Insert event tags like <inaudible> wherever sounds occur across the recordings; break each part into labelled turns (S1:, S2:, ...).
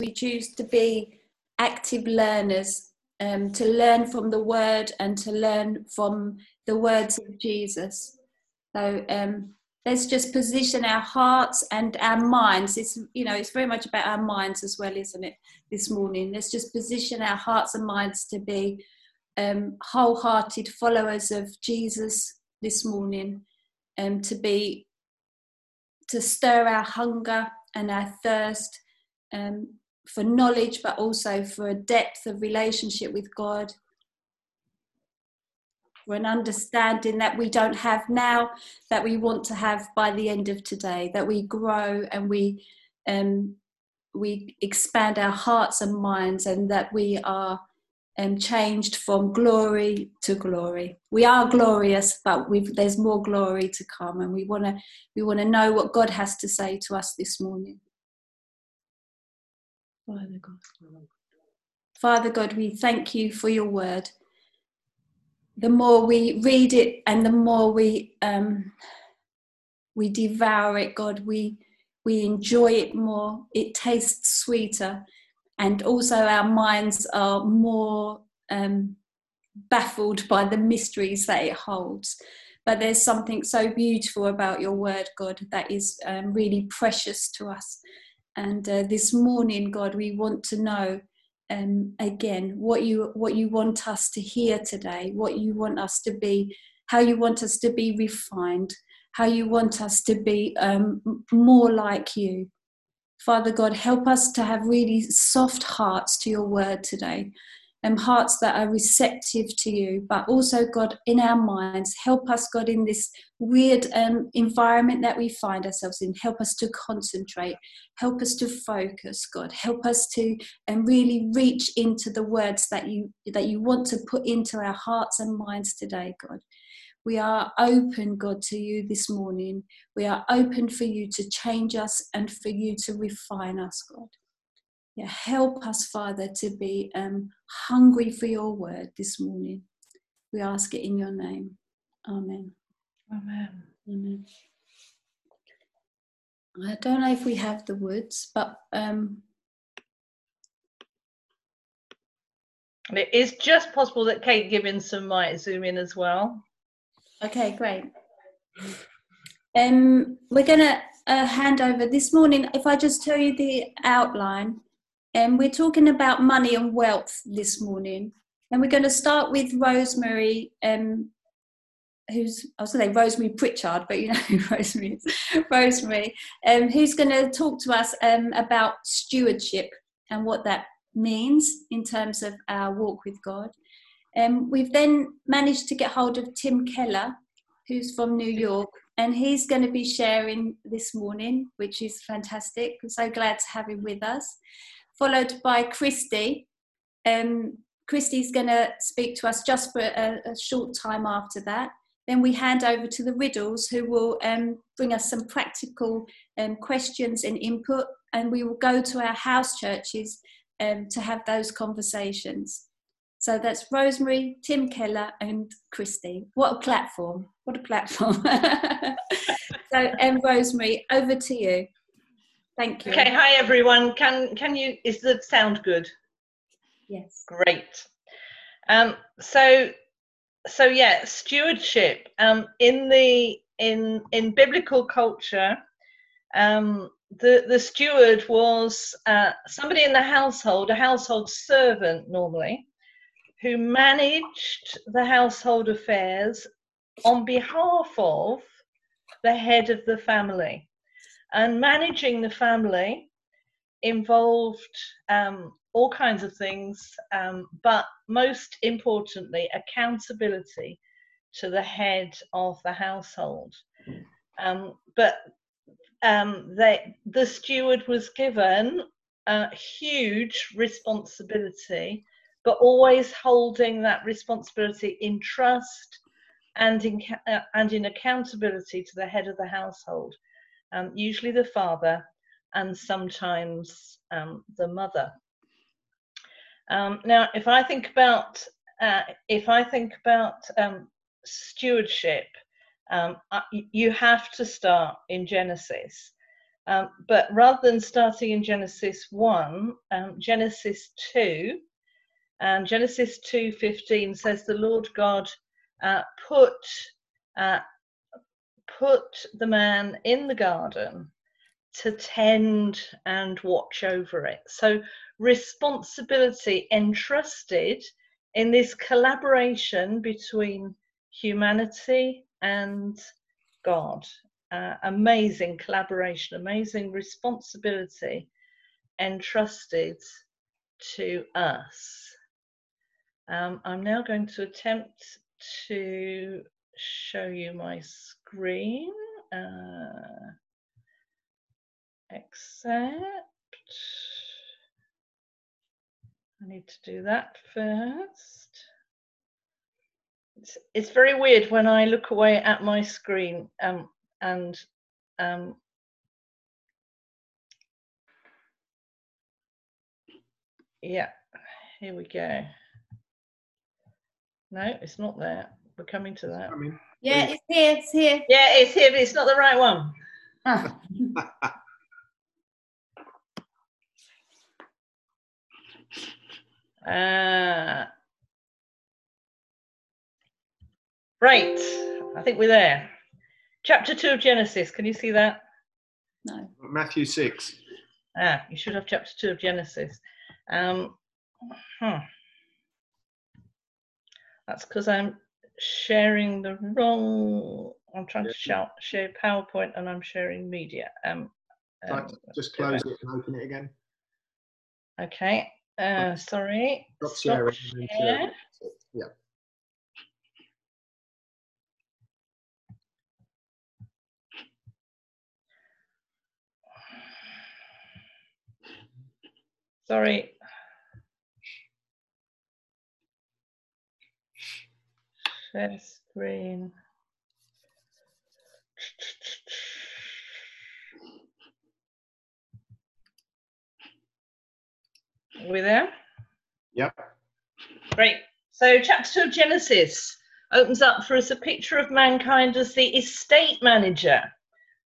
S1: We choose to be active learners, um, to learn from the word and to learn from the words of Jesus. So um, let's just position our hearts and our minds. It's you know it's very much about our minds as well, isn't it? This morning, let's just position our hearts and minds to be um, wholehearted followers of Jesus this morning, and um, to be to stir our hunger and our thirst um, for knowledge, but also for a depth of relationship with God, for an understanding that we don't have now, that we want to have by the end of today, that we grow and we um, we expand our hearts and minds, and that we are um, changed from glory to glory. We are glorious, but there's more glory to come, and we want to we want to know what God has to say to us this morning. Father God. Father God, we thank you for your word. The more we read it and the more we um, we devour it, God, we we enjoy it more. It tastes sweeter, and also our minds are more um, baffled by the mysteries that it holds. But there's something so beautiful about your word, God, that is um, really precious to us. And uh, this morning, God, we want to know um, again what you what you want us to hear today, what you want us to be, how you want us to be refined, how you want us to be um, more like you. Father God, help us to have really soft hearts to your word today um, hearts that are receptive to you, but also, God, in our minds, help us, God, in this weird um, environment that we find ourselves in. Help us to concentrate, help us to focus, God. Help us to um, really reach into the words that you that you want to put into our hearts and minds today, God. We are open, God, to you this morning. We are open for you to change us and for you to refine us, God. Yeah, help us, Father, to be um, hungry for your word this morning. We ask it in your name. Amen.
S2: Amen.
S1: Amen. I don't know if we have the words, but um,
S2: it is just possible that Kate Gibbinson might zoom in as well.
S1: Okay, great. Um, we're going to uh, hand over this morning. If I just tell you the outline, and we're talking about money and wealth this morning. And we're going to start with Rosemary, um, who's, I was going to say Rosemary Pritchard, but you know <laughs> who Rosemary is. Rosemary, um, who's going to talk to us um, about stewardship and what that means in terms of our walk with God. Um, we've then managed to get hold of Tim Keller, who's from New York, and he's going to be sharing this morning, which is fantastic. I'm so glad to have him with us followed by Christy. Um, Christy's going to speak to us just for a, a, short time after that. Then we hand over to the Riddles, who will um, bring us some practical um, questions and input, and we will go to our house churches um, to have those conversations. So that's Rosemary, Tim Keller, and Christy. What a platform! What a platform! <laughs> so, um, Rosemary, over to you. Thank you.
S2: Okay, hi everyone. Can can you is the sound good?
S1: Yes.
S2: Great. Um, so so yeah, stewardship. Um, in the in in biblical culture, um, the the steward was uh, somebody in the household, a household servant normally, who managed the household affairs on behalf of the head of the family. And managing the family involved um, all kinds of things, um, but most importantly, accountability to the head of the household. Um, but um, they, the steward was given a huge responsibility, but always holding that responsibility in trust and in, uh, and in accountability to the head of the household um, usually the father, and sometimes um, the mother. Um, now, if I think about uh, if I think about um, stewardship, um, you have to start in Genesis. Um, but rather than starting in Genesis 1, um, Genesis 2, and Genesis 2:15 says the Lord God uh, put uh, put the man in the garden to tend and watch over it. So responsibility entrusted in this collaboration between humanity and God. Uh, amazing collaboration, amazing responsibility entrusted to us. Um, I'm now going to attempt to show you my screen. Uh, accept. I need to do that first. It's, it's very weird when I look away at my screen um, and um, yeah, here we go. No, it's not there. We're coming to that.
S1: Yeah, it's here. It's here.
S2: Yeah, it's here, but it's not the right one.
S1: Ah. <laughs>
S2: Uh, right, I think we're there. Chapter 2 of Genesis, can you see that?
S1: no.
S3: Matthew 6.
S2: Ah, you should have chapter 2 of Genesis. Um, huh. That's because I'm sharing the wrong. I'm trying to shout, share PowerPoint and I'm sharing media. Um, um,
S3: just close it and open it again.
S2: okay, uh, sorry.
S3: Stop
S2: Stop
S3: sharing.
S2: share.
S3: Yeah.
S2: Sorry. Screen. Are we there?
S3: Yep.
S2: Great. So, chapter two of Genesis opens up for us a picture of mankind as the estate manager,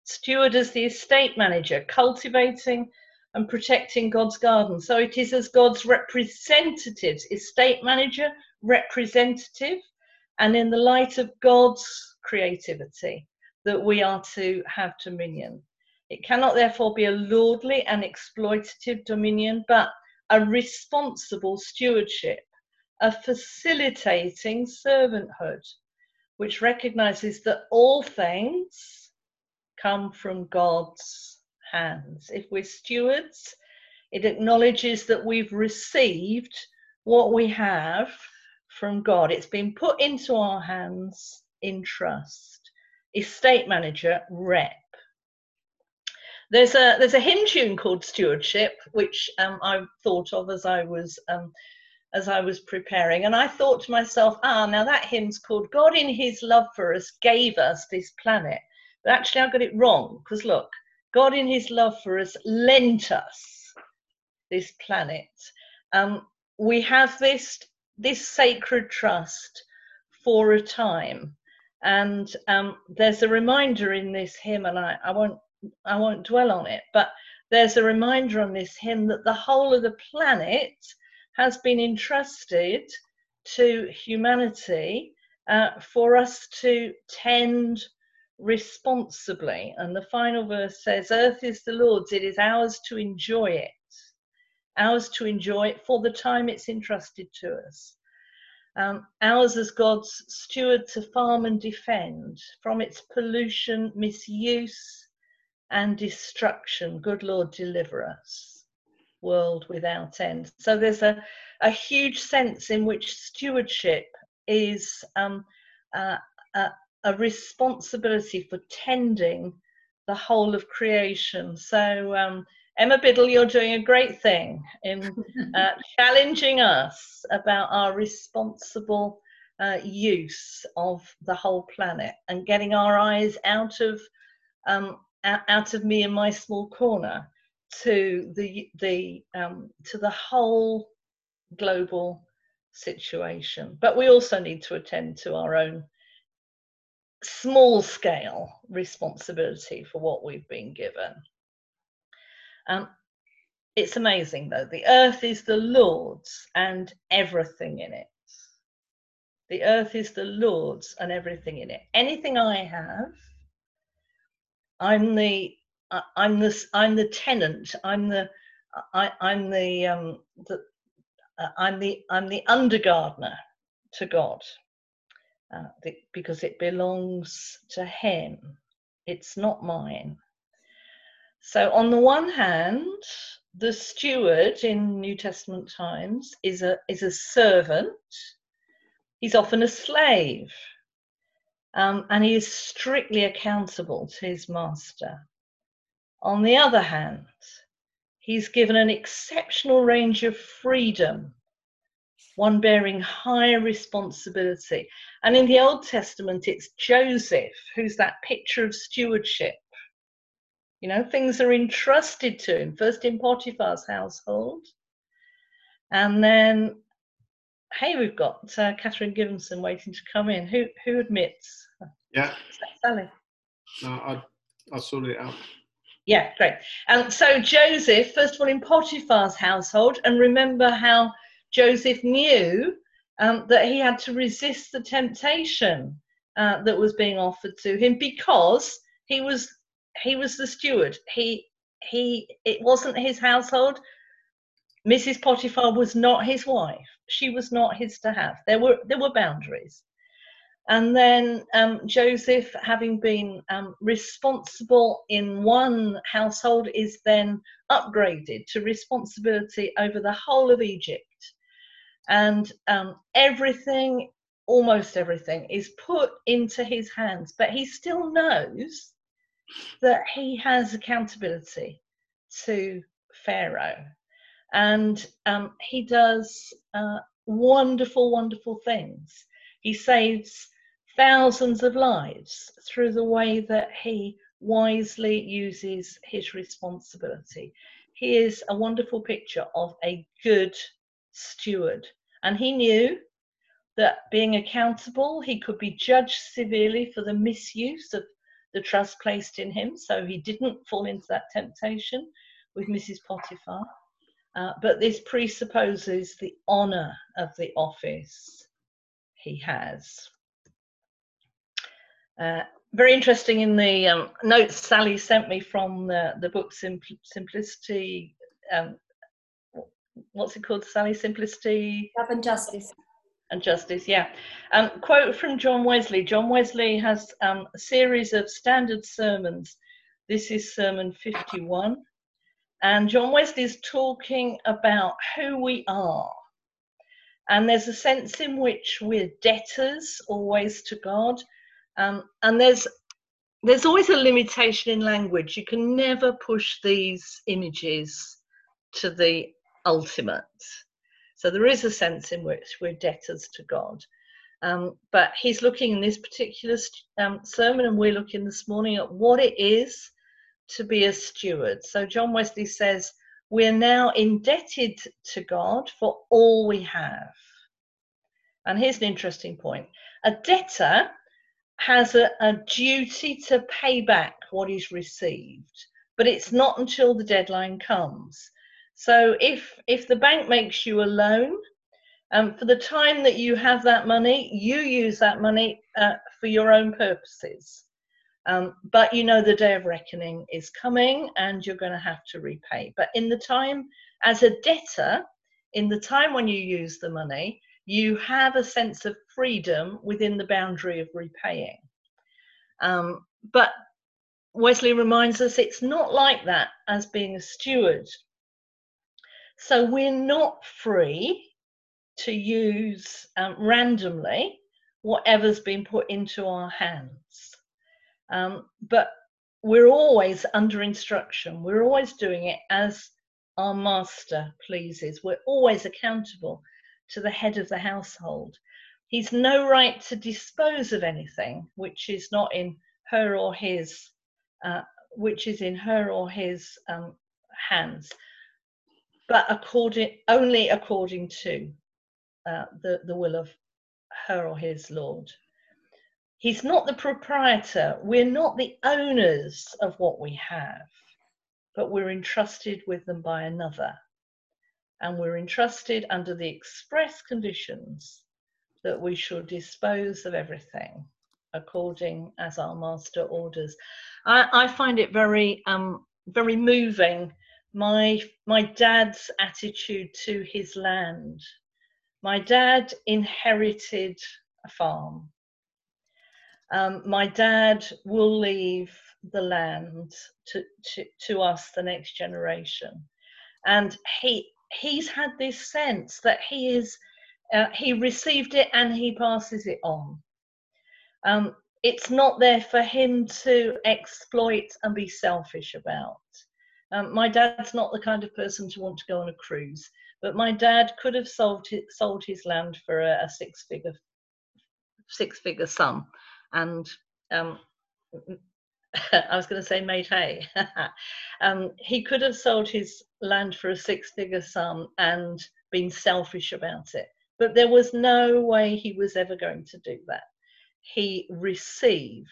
S2: steward as the estate manager, cultivating and protecting God's garden. So, it is as God's representatives, estate manager, representative, and in the light of God's creativity, that we are to have dominion. It cannot therefore be a lordly and exploitative dominion, but a responsible stewardship, a facilitating servanthood, which recognizes that all things come from God's hands. If we're stewards, it acknowledges that we've received what we have from God. It's been put into our hands in trust. Estate manager, rep. There's a there's a hymn tune called Stewardship, which um, I thought of as I was um, as I was preparing, and I thought to myself, ah, now that hymn's called "God in His love for us gave us this planet," but actually I got it wrong because look, God in His love for us lent us this planet. Um, we have this this sacred trust for a time, and um, there's a reminder in this hymn, and I, I won't I won't dwell on it, but there's a reminder on this hymn that the whole of the planet has been entrusted to humanity uh, for us to tend responsibly. And the final verse says, Earth is the Lord's, it is ours to enjoy it, ours to enjoy it for the time it's entrusted to us. Um, ours as God's steward to farm and defend from its pollution, misuse, and destruction. Good Lord, deliver us. World without end. So there's a, a huge sense in which stewardship is um, uh, a, a responsibility for tending the whole of creation. So, um, Emma Biddle, you're doing a great thing in <laughs> uh, challenging us about our responsible uh, use of the whole planet and getting our eyes out of um, out of me in my small corner to the the um, to the whole global situation. But we also need to attend to our own small scale responsibility for what we've been given. Um, it's amazing though. The earth is the Lord's and everything in it. The earth is the Lord's and everything in it. Anything I have, I'm the I'm the I'm the tenant. I'm the I, I'm the um, the uh, I'm the I'm the undergardener to God uh, the, because it belongs to Him. It's not mine. So on the one hand, the steward in New Testament times is a is a servant. He's often a slave, um, and he is strictly accountable to his master. On the other hand, he's given an exceptional range of freedom, one bearing high responsibility. And in the Old Testament, it's Joseph who's that picture of stewardship. You know, things are entrusted to him, first in Potiphar's household. And then, hey, we've got uh, Catherine Givenson waiting to come in. Who who admits?
S3: Yeah.
S2: Sally.
S3: No, I, I sorted it out.
S2: Yeah, great. And so Joseph, first of all, in Potiphar's household, and remember how Joseph knew um, that he had to resist the temptation uh, that was being offered to him because he was he was the steward. He he it wasn't his household. Mrs. Potiphar was not his wife. She was not his to have. There were there were boundaries. And then um, Joseph, having been um, responsible in one household, is then upgraded to responsibility over the whole of Egypt. And um, everything, almost everything, is put into his hands. But he still knows that he has accountability to Pharaoh. And um, he does uh, wonderful, wonderful things. He saves thousands of lives through the way that he wisely uses his responsibility. He is a wonderful picture of a good steward. And he knew that being accountable, he could be judged severely for the misuse of the trust placed in him. So he didn't fall into that temptation with Mrs. Potiphar. Uh, but this presupposes the honour of the office he has. Uh, very interesting in the um, notes Sally sent me from the, the book Simpl- Simplicity. Um, what's it called, Sally? Simplicity.
S1: Love and Justice.
S2: And Justice, yeah. Um, quote from John Wesley. John Wesley has um, a series of standard sermons. This is Sermon 51. And John Wesley is talking about who we are. And there's a sense in which we're debtors always to God um, and there's there's always a limitation in language. You can never push these images to the ultimate. So there is a sense in which we're debtors to God. Um, but he's looking in this particular um, sermon, and we're looking this morning at what it is to be a steward. So John Wesley says, We're now indebted to God for all we have. And here's an interesting point a debtor has a, a duty to pay back what he's received, but it's not until the deadline comes. So if if the bank makes you a loan, um, for the time that you have that money, you use that money uh, for your own purposes. Um, but you know the day of reckoning is coming and you're going to have to repay. But in the time, as a debtor, in the time when you use the money, you have a sense of freedom within the boundary of repaying. Um, but Wesley reminds us it's not like that as being a steward. So we're not free to use um, randomly whatever's been put into our hands. Um, but we're always under instruction. We're always doing it as our master pleases. We're always accountable to the head of the household. He's no right to dispose of anything which is not in her or his, uh, which is in her or his um, hands, but according only according to uh, the the will of her or his lord. He's not the proprietor. We're not the owners of what we have. but we're entrusted with them by another. And we're entrusted under the express conditions that we shall dispose of everything according as our master orders. I, I find it very um, very moving. My my dad's attitude to his land. My dad inherited a farm. Um, my dad will leave the land to, to, to us, the next generation. And he he's had this sense that he is uh, he received it and he passes it on. Um, it's not there for him to exploit and be selfish about. Um, my dad's not the kind of person to want to go on a cruise, but my dad could have sold his, sold his land for a, a six figure six figure sum, and um, <laughs> I was going to say made hay. <laughs> um, he could have sold his land for a six figure sum and been selfish about it, but there was no way he was ever going to do that. He received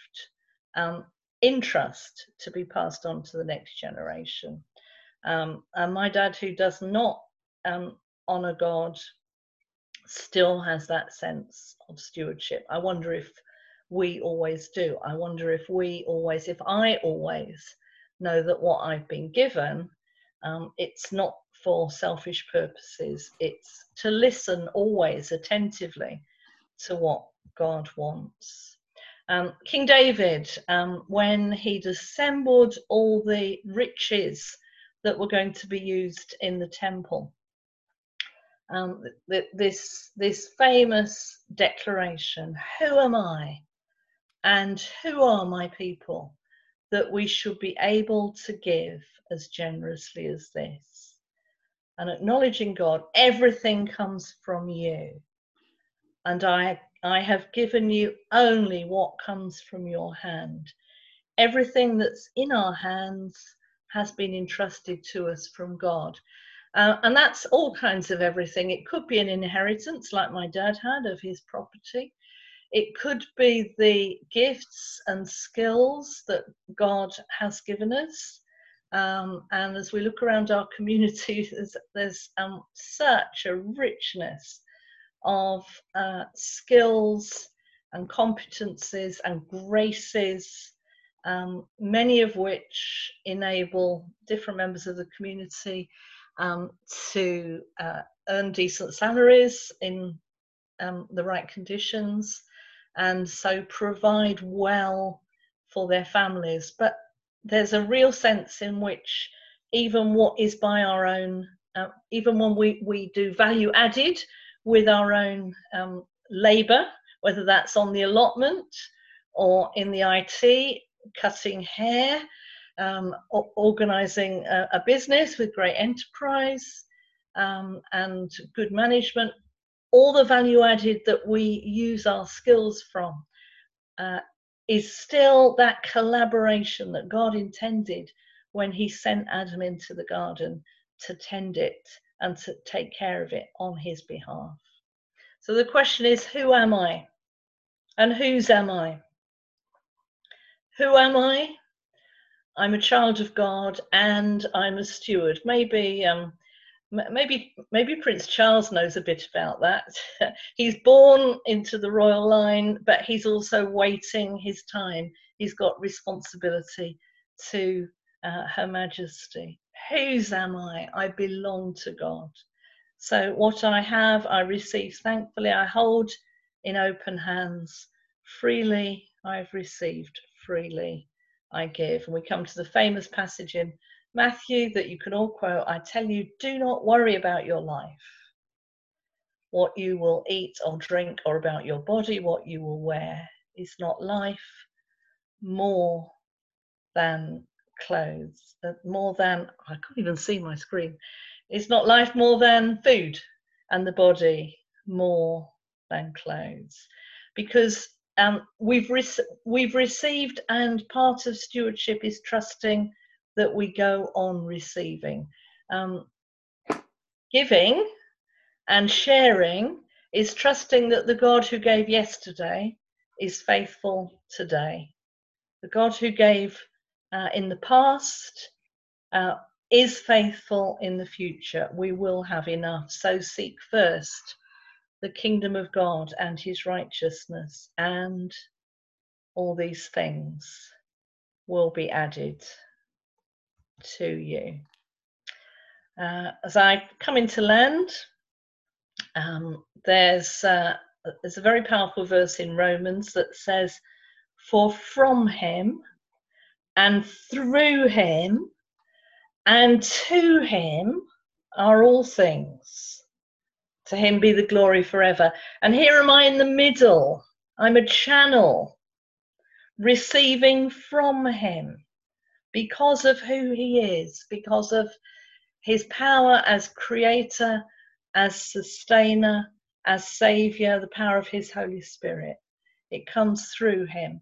S2: um, interest to be passed on to the next generation. Um, and my dad, who does not um, honor God, still has that sense of stewardship. I wonder if we always do. I wonder if we always, if I always know that what I've been given, um, it's not for selfish purposes, it's to listen always attentively to what God wants. Um, King David, um, when he'd assembled all the riches that were going to be used in the temple, um, th- this this famous declaration: "Who am I? And who are my people that we should be able to give as generously as this? And acknowledging God, everything comes from you. And I, I have given you only what comes from your hand. Everything that's in our hands has been entrusted to us from God. Uh, and that's all kinds of everything. It could be an inheritance, like my dad had of his property. It could be the gifts and skills that God has given us. Um, and as we look around our community, there's, <laughs> there's um, such a richness of uh, skills and competencies and graces, um, many of which enable different members of the community um, to uh, earn decent salaries in um, the right conditions, and so provide well for their families. But there's a real sense in which even what is by our own, uh, even when we, we do value added with our own um, labour, whether that's on the allotment or in the IT, cutting hair, um, organising a, a, business with great enterprise um, and good management, all the value added that we use our skills from uh, is still that collaboration that God intended when He sent Adam into the garden to tend it and to take care of it on His behalf. So the question is who am I? And whose am I? Who am I? I'm a child of God and I'm a steward. Maybe um, maybe maybe Prince Charles knows a bit about that. <laughs> he's born into the royal line, but he's also waiting his time. He's got responsibility to uh, Her Majesty. Whose am I? I belong to God. So what I have, I receive thankfully. I hold in open hands. Freely I've received, freely I give. And we come to the famous passage in Matthew, that you can all quote I tell you, do not worry about your life, what you will eat or drink, or about your body, what you will wear. Is not life more than clothes? More than, I can't even see my screen. Is not life more than food and the body more than clothes? Because um, we've, re- we've received, and part of stewardship is trusting that we go on receiving. Um, giving and sharing is trusting that the God who gave yesterday is faithful today. The God who gave uh, in the past uh, is faithful in the future, we will have enough. So seek first the kingdom of God and his righteousness, and all these things will be added to you. Uh, as I come into land, um, there's uh, there's a very powerful verse in Romans that says, "For from him and through him and to him are all things. To him be the glory forever." And here am I in the middle. I'm a channel receiving from him because of who he is, because of his power as creator, as sustainer, as savior, the power of his Holy Spirit. It comes through him.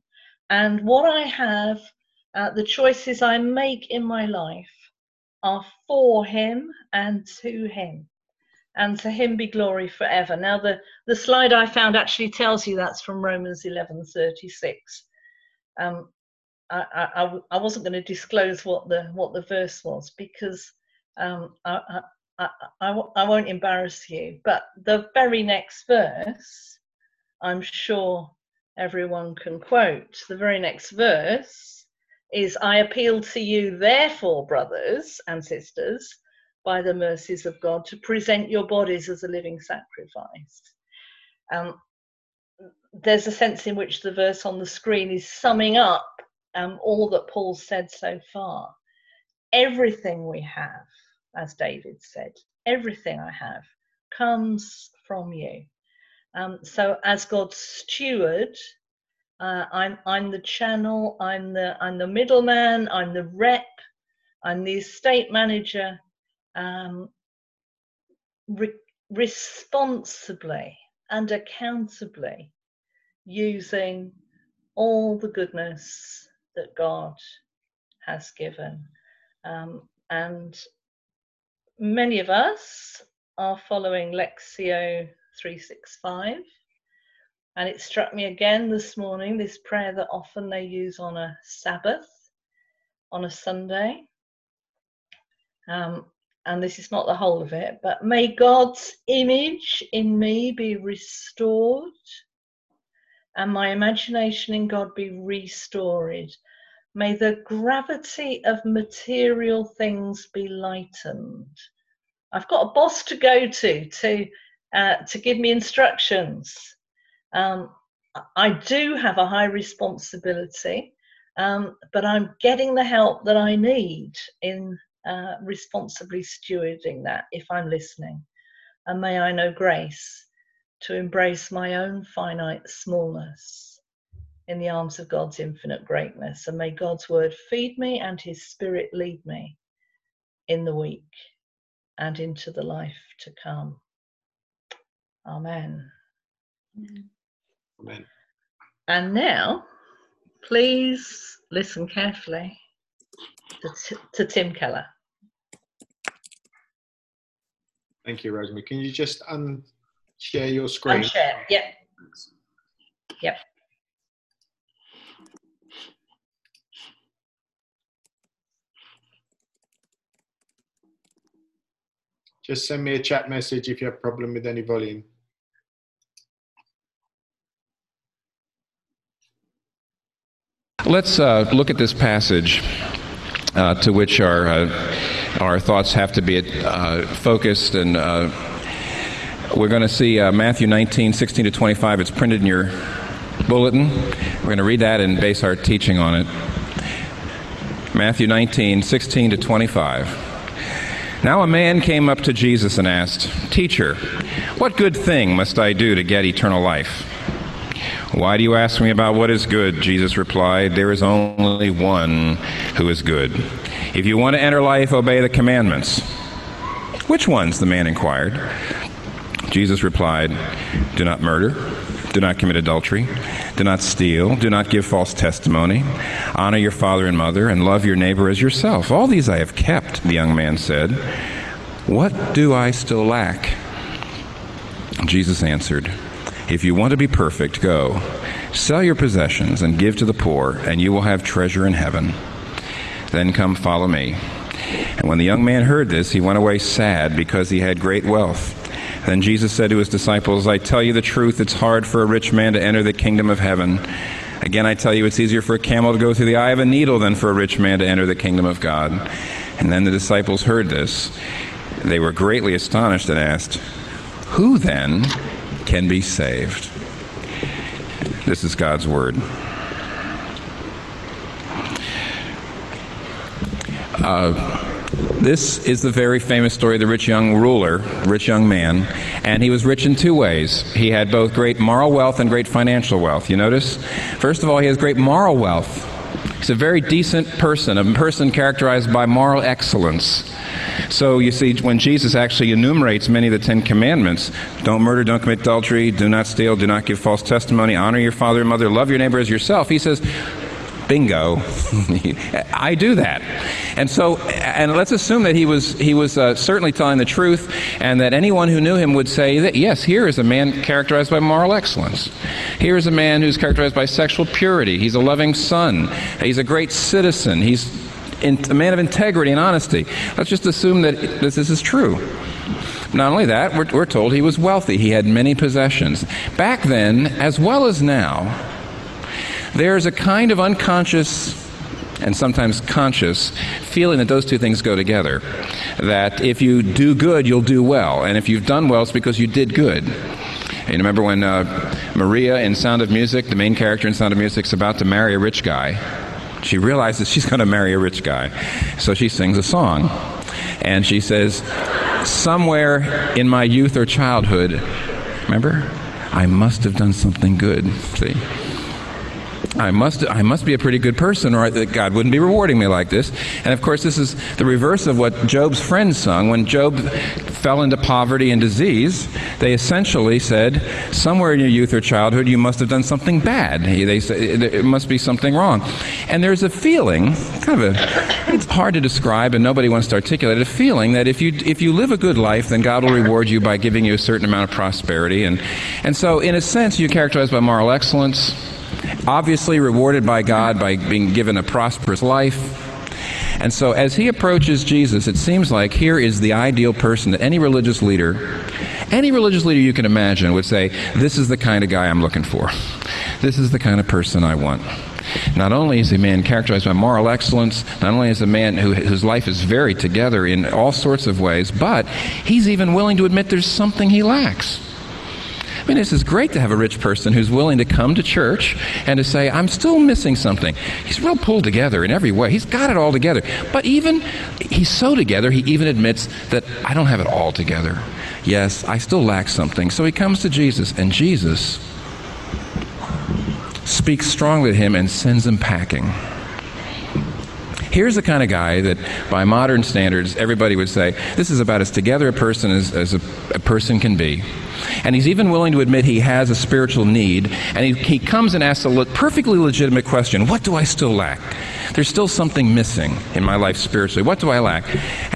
S2: And what I have, uh, the choices I make in my life are for him and to him. And to him be glory forever. Now, the, the slide I found actually tells you that's from Romans 11 36. Um, I, I, I wasn't going to disclose what the what the verse was because um, I, I, I, I won't embarrass you. But the very next verse, I'm sure everyone can quote. The very next verse is I appeal to you, therefore, brothers and sisters, by the mercies of God, to present your bodies as a living sacrifice. Um, there's a sense in which the verse on the screen is summing up um, all that Paul said so far. Everything we have, as David said, everything I have comes from you. Um, so, as God's steward, uh, I'm I'm the channel, I'm the I'm the middleman, I'm the rep, I'm the estate manager, um, re- responsibly and accountably using all the goodness that God has given. Um, and many of us are following Lectio 365. And it struck me again this morning, this prayer that often they use on a Sabbath, on a Sunday. Um, and this is not the whole of it, but may God's image in me be restored and my imagination in God be restored. May the gravity of material things be lightened. I've got a boss to go to to uh, to give me instructions. Um, I do have a high responsibility, um, but I'm getting the help that I need in uh, responsibly stewarding that if I'm listening. And may I know grace to embrace my own finite smallness in the arms of God's infinite greatness. And may God's word feed me and his spirit lead me in the week and into the life to come. Amen.
S3: Amen.
S2: And now, please listen carefully to, to Tim Keller.
S3: Thank you, Rosemary. Can you just unshare your screen?
S2: Unshare. Yep. Yep.
S3: Just send me a chat message if you have a problem with any volume.
S4: Let's uh, look at this passage uh, to which our uh, our thoughts have to be uh, focused, and uh, we're going to see Matthew 19, 16 to 25. It's printed in your bulletin. We're going to read that and base our teaching on it. Matthew 19, 16 to 25. Now a man came up to Jesus and asked, Teacher, what good thing must I do to get eternal life? Why do you ask me about what is good? Jesus replied, There is only one who is good. If you want to enter life, obey the commandments. Which ones? the man inquired. Jesus replied, Do not murder, do not commit adultery, do not steal, do not give false testimony, honor your father and mother, and love your neighbor as yourself. All these I have kept, the young man said. What do I still lack? Jesus answered, If you want to be perfect, go. Sell your possessions and give to the poor, and you will have treasure in heaven. Then come follow me. And when the young man heard this, he went away sad because he had great wealth. Then Jesus said to his disciples, I tell you the truth, it's hard for a rich man to enter the kingdom of heaven. Again, I tell you, it's easier for a camel to go through the eye of a needle than for a rich man to enter the kingdom of God. And then the disciples heard this. They were greatly astonished and asked, Who then can be saved? This is God's word. Uh, this is the very famous story of the rich young ruler, rich young man, and he was rich in two ways. He had both great moral wealth and great financial wealth. You notice? First of all, he has great moral wealth. He's a very decent person, a person characterized by moral excellence. So you see, when Jesus actually enumerates many of the Ten Commandments don't murder, don't commit adultery, do not steal, do not give false testimony, honor your father and mother, love your neighbor as yourself, he says, bingo. <laughs> I do that. And so and let's assume that he was he was uh, certainly telling the truth and that anyone who knew him would say that yes here is a man characterized by moral excellence. Here is a man who's characterized by sexual purity. He's a loving son. He's a great citizen. He's in, a man of integrity and honesty. Let's just assume that this, this is true. Not only that, we're, we're told he was wealthy. He had many possessions. Back then, as well as now, there's a kind of unconscious and sometimes conscious feeling that those two things go together. That if you do good, you'll do well. And if you've done well, it's because you did good. You remember when uh, Maria in Sound of Music, the main character in Sound of Music, is about to marry a rich guy. She realizes she's going to marry a rich guy. So she sings a song. And she says, Somewhere in my youth or childhood, remember? I must have done something good. See? I must, I must be a pretty good person, or God wouldn't be rewarding me like this. And of course, this is the reverse of what Job's friends sung. When Job fell into poverty and disease, they essentially said, Somewhere in your youth or childhood, you must have done something bad. They It must be something wrong. And there's a feeling, kind of a, it's hard to describe, and nobody wants to articulate, a feeling that if you, if you live a good life, then God will reward you by giving you a certain amount of prosperity. And, and so, in a sense, you're characterized by moral excellence obviously rewarded by God by being given a prosperous life. And so, as he approaches Jesus, it seems like here is the ideal person that any religious leader, any religious leader you can imagine, would say, This is the kind of guy I'm looking for. This is the kind of person I want. Not only is he a man characterized by moral excellence, not only is a man who, whose life is very together in all sorts of ways, but he's even willing to admit there's something he lacks. I mean, this is great to have a rich person who's willing to come to church and to say, I'm still missing something. He's real pulled together in every way. He's got it all together. But even, he's so together, he even admits that I don't have it all together. Yes, I still lack something. So he comes to Jesus, and Jesus speaks strongly to him and sends him packing. Here's the kind of guy that, by modern standards, everybody would say, this is about as together a person as, as a, a person can be. And he's even willing to admit he has a spiritual need. And he, he comes and asks a perfectly legitimate question What do I still lack? There's still something missing in my life spiritually. What do I lack?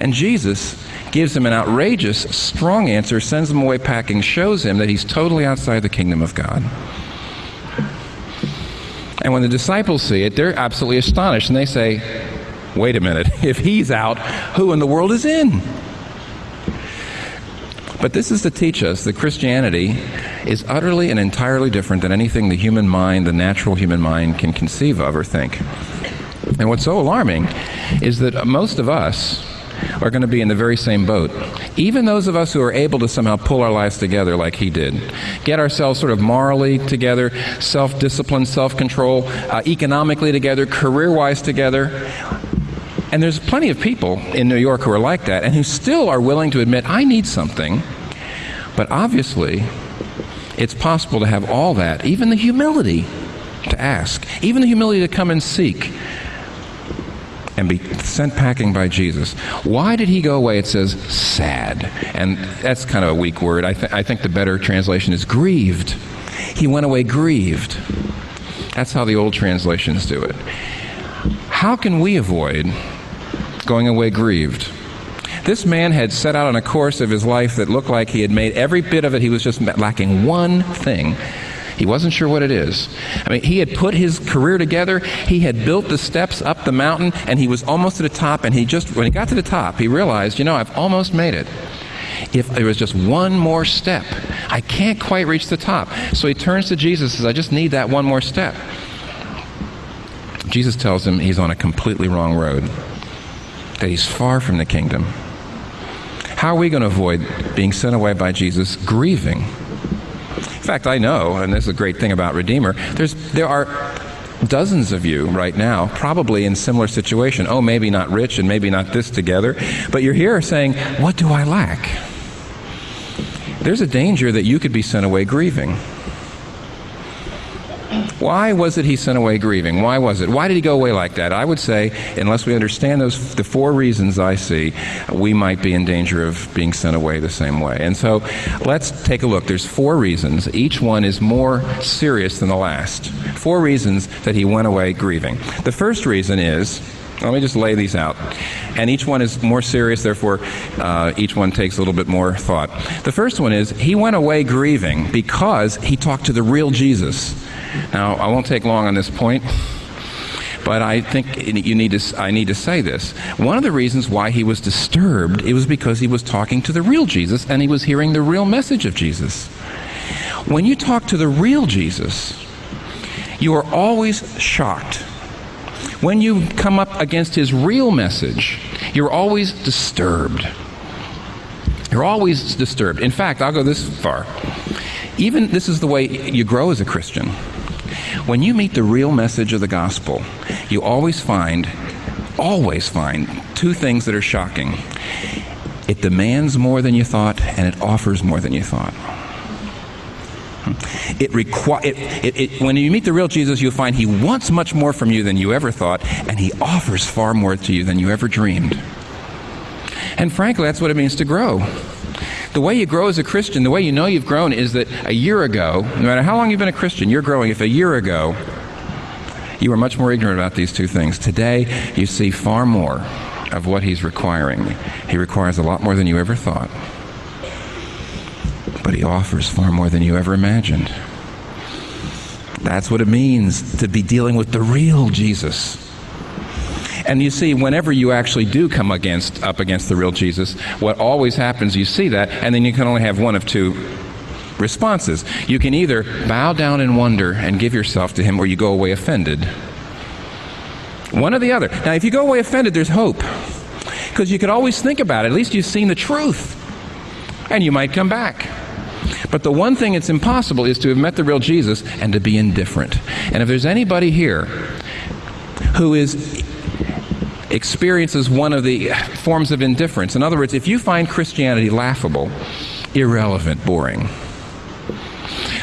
S4: And Jesus gives him an outrageous, strong answer, sends him away packing, shows him that he's totally outside the kingdom of God. And when the disciples see it, they're absolutely astonished and they say, Wait a minute, <laughs> if he's out, who in the world is in? But this is to teach us that Christianity is utterly and entirely different than anything the human mind, the natural human mind, can conceive of or think. And what's so alarming is that most of us are going to be in the very same boat. Even those of us who are able to somehow pull our lives together like he did, get ourselves sort of morally together, self discipline, self control, uh, economically together, career wise together. And there's plenty of people in New York who are like that and who still are willing to admit, I need something. But obviously, it's possible to have all that, even the humility to ask, even the humility to come and seek and be sent packing by Jesus. Why did he go away? It says sad. And that's kind of a weak word. I, th- I think the better translation is grieved. He went away grieved. That's how the old translations do it. How can we avoid going away grieved. This man had set out on a course of his life that looked like he had made every bit of it. He was just lacking one thing. He wasn't sure what it is. I mean, he had put his career together, he had built the steps up the mountain, and he was almost to the top. And he just, when he got to the top, he realized, you know, I've almost made it. If there was just one more step, I can't quite reach the top. So he turns to Jesus and says, I just need that one more step. Jesus tells him he's on a completely wrong road, he's far from the kingdom. How are we going to avoid being sent away by Jesus grieving? In fact, I know, and this is a great thing about Redeemer, there's, there are dozens of you right now probably in similar situation oh maybe not rich and maybe not this together but you're here saying what do i lack there's a danger that you could be sent away grieving why was it he sent away grieving? Why was it? Why did he go away like that? I would say, unless we understand those the four reasons I see, we might be in danger of being sent away the same way. And so, let's take a look. There's four reasons. Each one is more serious than the last. Four reasons that he went away grieving. The first reason is let me just lay these out. And each one is more serious, therefore, uh, each one takes a little bit more thought. The first one is he went away grieving because he talked to the real Jesus. Now, I won't take long on this point. But I think you need to, I need to say this. One of the reasons why he was disturbed, it was because he was talking to the real Jesus and he was hearing the real message of Jesus. When you talk to the real Jesus, you are always shocked. When you come up against his real message, you're always disturbed. You're always disturbed. In fact, I'll go this far. Even this is the way you grow as a Christian. When you meet the real message of the gospel, you always find, always find, two things that are shocking. It demands more than you thought, and it offers more than you thought. It requi- it, it, it, when you meet the real Jesus, you'll find he wants much more from you than you ever thought, and he offers far more to you than you ever dreamed. And frankly, that's what it means to grow. The way you grow as a Christian, the way you know you've grown is that a year ago, no matter how long you've been a Christian, you're growing. If a year ago you were much more ignorant about these two things, today you see far more of what he's requiring. He requires a lot more than you ever thought. But he offers far more than you ever imagined. That's what it means to be dealing with the real Jesus. And you see, whenever you actually do come against up against the real Jesus, what always happens, you see that, and then you can only have one of two responses. You can either bow down in wonder and give yourself to him, or you go away offended. One or the other. Now, if you go away offended, there's hope. Because you could always think about it. At least you've seen the truth. And you might come back. But the one thing that's impossible is to have met the real Jesus and to be indifferent. And if there's anybody here who is experiences one of the forms of indifference. In other words, if you find Christianity laughable, irrelevant, boring,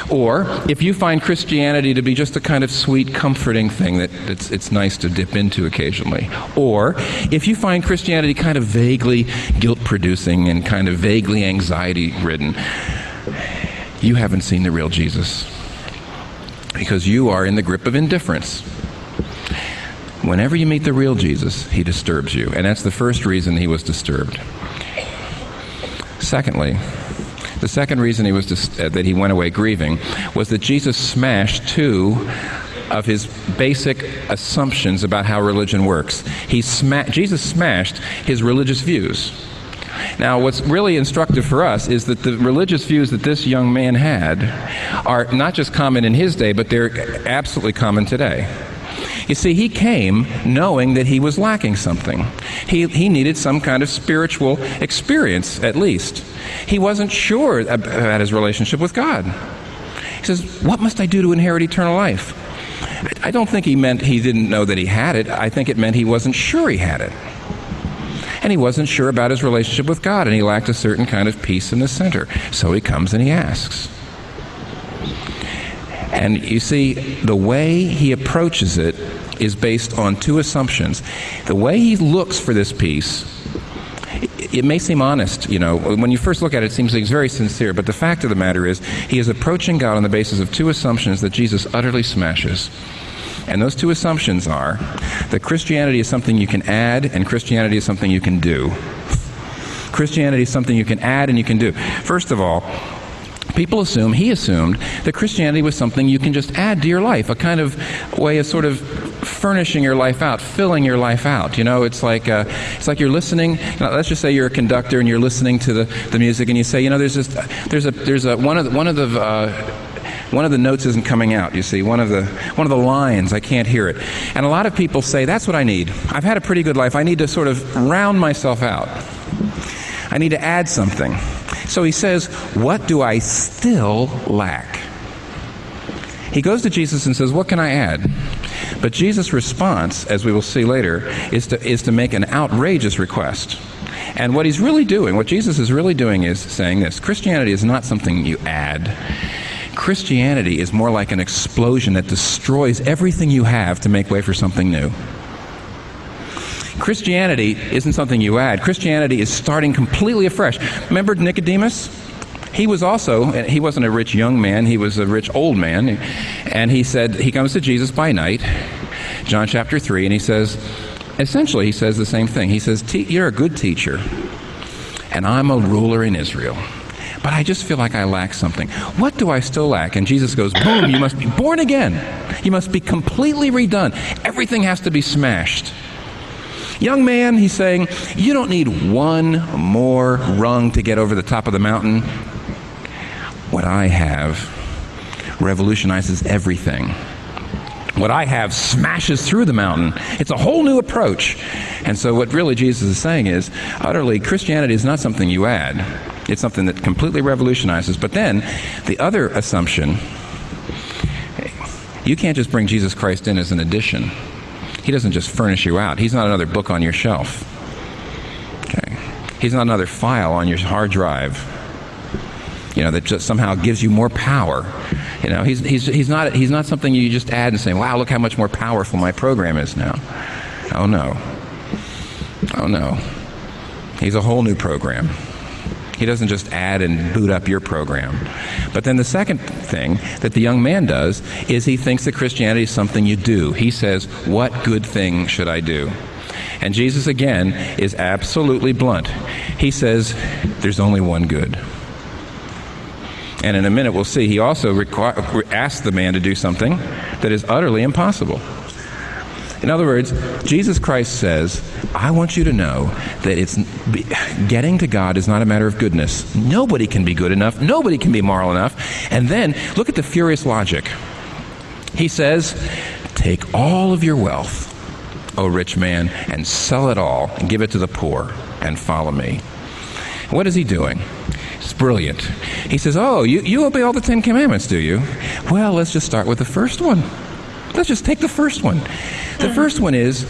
S4: or if you find Christianity to be just a kind of sweet, comforting thing that it's, it's nice to dip into occasionally, or if you find Christianity kind of vaguely guilt producing and kind of vaguely anxiety ridden, you haven't seen the real Jesus because you are in the grip of indifference. Whenever you meet the real Jesus, he disturbs you. And that's the first reason he was disturbed. Secondly, the second reason he was dis- uh, that he went away grieving was that Jesus smashed two of his basic assumptions about how religion works. He sma- Jesus smashed his religious views. Now, what's really instructive for us is that the religious views that this young man had are not just common in his day, but they're absolutely common today. You see, he came knowing that he was lacking something. He, he needed some kind of spiritual experience, at least. He wasn't sure about his relationship with God. He says, What must I do to inherit eternal life? I don't think he meant he didn't know that he had it. I think it meant he wasn't sure he had it. And he wasn't sure about his relationship with God, and he lacked a certain kind of peace in the center. So he comes and he asks. And you see, the way he approaches it is based on two assumptions. The way he looks for this peace, it may seem honest, you know, when you first look at it, it seems like very sincere, but the fact of the matter is, he is approaching God on the basis of two assumptions that Jesus utterly smashes. And those two assumptions are that Christianity is something you can add, and Christianity is something you can do. Christianity is something you can add and you can do. First of all, people assume, he assumed, that Christianity was something you can just add to your life, a kind of way of sort of furnishing your life out, filling your life out. You know, it's like, uh, it's like you're listening. You know, let's just say you're a conductor and you're listening to the, the music and you say, you know, there's, this, there's, a, there's a, one of the, one of the uh, one of the notes isn't coming out you see one of the one of the lines i can't hear it and a lot of people say that's what i need i've had a pretty good life i need to sort of round myself out i need to add something so he says, What do I still lack? He goes to Jesus and says, What can I add? But Jesus' response, as we will see later, is to, is to make an outrageous request. And what he's really doing, what Jesus is really doing, is saying this Christianity is not something you add. Christianity is more like an explosion that destroys everything you have to make way for something new. Christianity isn't something you add. Christianity is starting completely afresh. Remember Nicodemus? He was also, he wasn't a rich young man, he was a rich old man. And he said, he comes to Jesus by night, John chapter 3, and he says, essentially, he says the same thing. He says, You're a good teacher, and I'm a ruler in Israel. But I just feel like I lack something. What do I still lack? And Jesus goes, Boom, you must be born again. You must be completely redone. Everything has to be smashed. Young man, he's saying, you don't need one more rung to get over the top of the mountain. What I have revolutionizes everything. What I have smashes through the mountain. It's a whole new approach. And so, what really Jesus is saying is utterly, Christianity is not something you add, it's something that completely revolutionizes. But then, the other assumption you can't just bring Jesus Christ in as an addition. He doesn't just furnish you out. He's not another book on your shelf. Okay. He's not another file on your hard drive. You know, that just somehow gives you more power. You know, he's, he's, he's, not, he's not something you just add and say, wow, look how much more powerful my program is now. Oh, no. Oh, no. He's a whole new program. He doesn't just add and boot up your program. But then the second thing that the young man does is he thinks that Christianity is something you do. He says, What good thing should I do? And Jesus, again, is absolutely blunt. He says, There's only one good. And in a minute, we'll see, he also requ- asks the man to do something that is utterly impossible. In other words, Jesus Christ says, I want you to know that it's getting to God is not a matter of goodness. Nobody can be good enough. Nobody can be moral enough. And then look at the furious logic. He says, Take all of your wealth, O rich man, and sell it all and give it to the poor and follow me. What is he doing? It's brilliant. He says, Oh, you, you obey all the Ten Commandments, do you? Well, let's just start with the first one. Let's just take the first one. The hmm. first one is,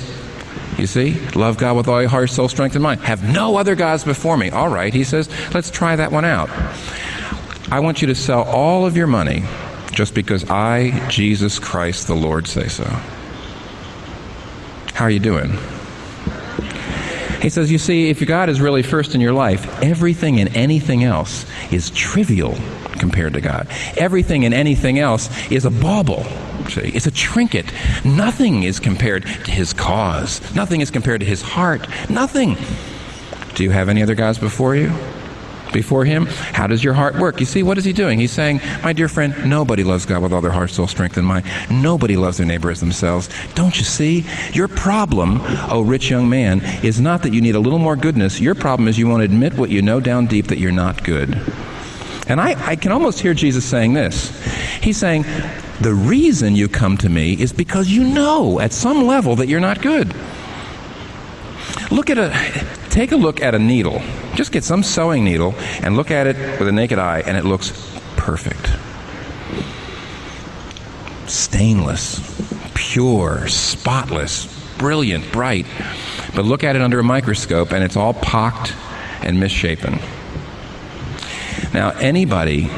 S4: you see, love God with all your heart, soul, strength, and mind. Have no other gods before me. All right, he says, let's try that one out. I want you to sell all of your money just because I, Jesus Christ the Lord, say so. How are you doing? He says, You see, if God is really first in your life, everything and anything else is trivial compared to God. Everything and anything else is a bauble. See, it's a trinket. Nothing is compared to his cause. Nothing is compared to his heart. Nothing. Do you have any other gods before you? Before him? How does your heart work? You see, what is he doing? He's saying, My dear friend, nobody loves God with all their heart, soul, strength, and mind. Nobody loves their neighbor as themselves. Don't you see? Your problem, oh rich young man, is not that you need a little more goodness. Your problem is you won't admit what you know down deep that you're not good. And I, I can almost hear Jesus saying this. He's saying, The reason you come to me is because you know at some level that you're not good. Look at a, take a look at a needle. Just get some sewing needle and look at it with a naked eye, and it looks perfect. Stainless, pure, spotless, brilliant, bright. But look at it under a microscope, and it's all pocked and misshapen. Now, anybody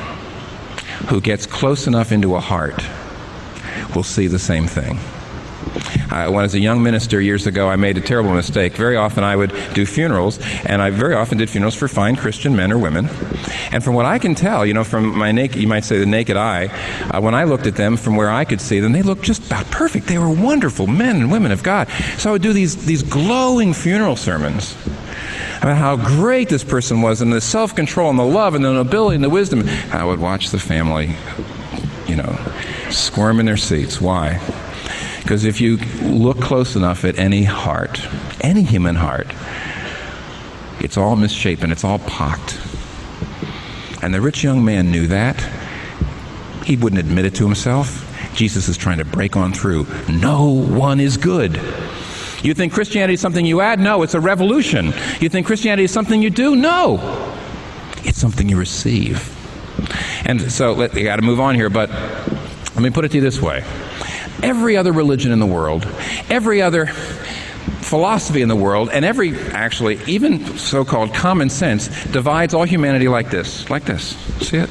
S4: who gets close enough into a heart will see the same thing. Uh, when I was a young minister years ago, I made a terrible mistake. Very often I would do funerals, and I very often did funerals for fine Christian men or women. And from what I can tell, you know, from my naked, you might say the naked eye, uh, when I looked at them from where I could see them, they looked just about perfect. They were wonderful men and women of God. So I would do these, these glowing funeral sermons about how great this person was and the self control and the love and the nobility and the wisdom. I would watch the family, you know, squirm in their seats. Why? Because if you look close enough at any heart, any human heart, it's all misshapen, it's all pocked. And the rich young man knew that. He wouldn't admit it to himself. Jesus is trying to break on through. No one is good. You think Christianity is something you add? No, it's a revolution. You think Christianity is something you do? No, it's something you receive. And so let, you got to move on here, but let me put it to you this way every other religion in the world, every other philosophy in the world, and every, actually, even so called common sense, divides all humanity like this. Like this. See it?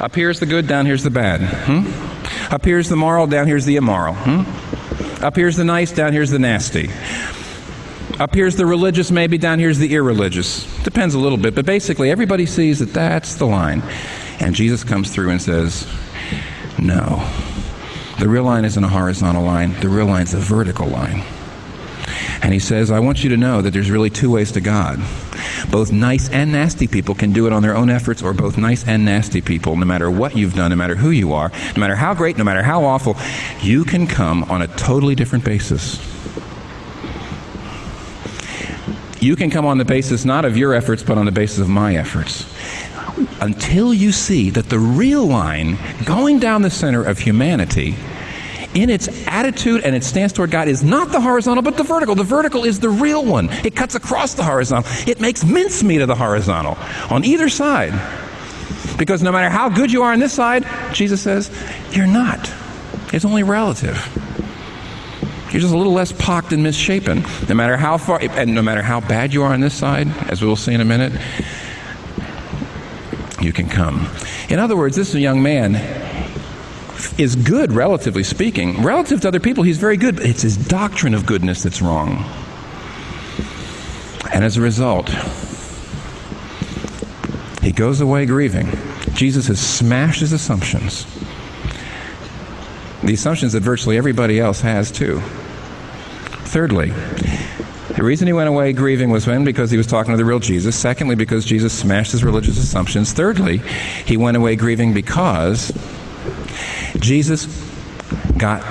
S4: Up here's the good, down here's the bad. Hmm? Up here's the moral, down here's the immoral. Hmm? Up here's the nice, down here's the nasty. Up here's the religious, maybe down here's the irreligious. Depends a little bit, but basically everybody sees that that's the line. And Jesus comes through and says, No. The real line isn't a horizontal line, the real line's a vertical line. And he says, I want you to know that there's really two ways to God. Both nice and nasty people can do it on their own efforts, or both nice and nasty people, no matter what you've done, no matter who you are, no matter how great, no matter how awful, you can come on a totally different basis. You can come on the basis not of your efforts, but on the basis of my efforts until you see that the real line going down the center of humanity in its attitude and its stance toward God is not the horizontal, but the vertical. The vertical is the real one. It cuts across the horizontal. It makes mincemeat of the horizontal on either side. Because no matter how good you are on this side, Jesus says, you're not. It's only relative. You're just a little less pocked and misshapen. No matter how far, and no matter how bad you are on this side, as we will see in a minute, you can come. In other words, this young man is good, relatively speaking. Relative to other people, he's very good, but it's his doctrine of goodness that's wrong. And as a result, he goes away grieving. Jesus has smashed his assumptions. The assumptions that virtually everybody else has, too. Thirdly, the reason he went away grieving was when because he was talking to the real Jesus. Secondly, because Jesus smashed his religious assumptions. Thirdly, he went away grieving because Jesus got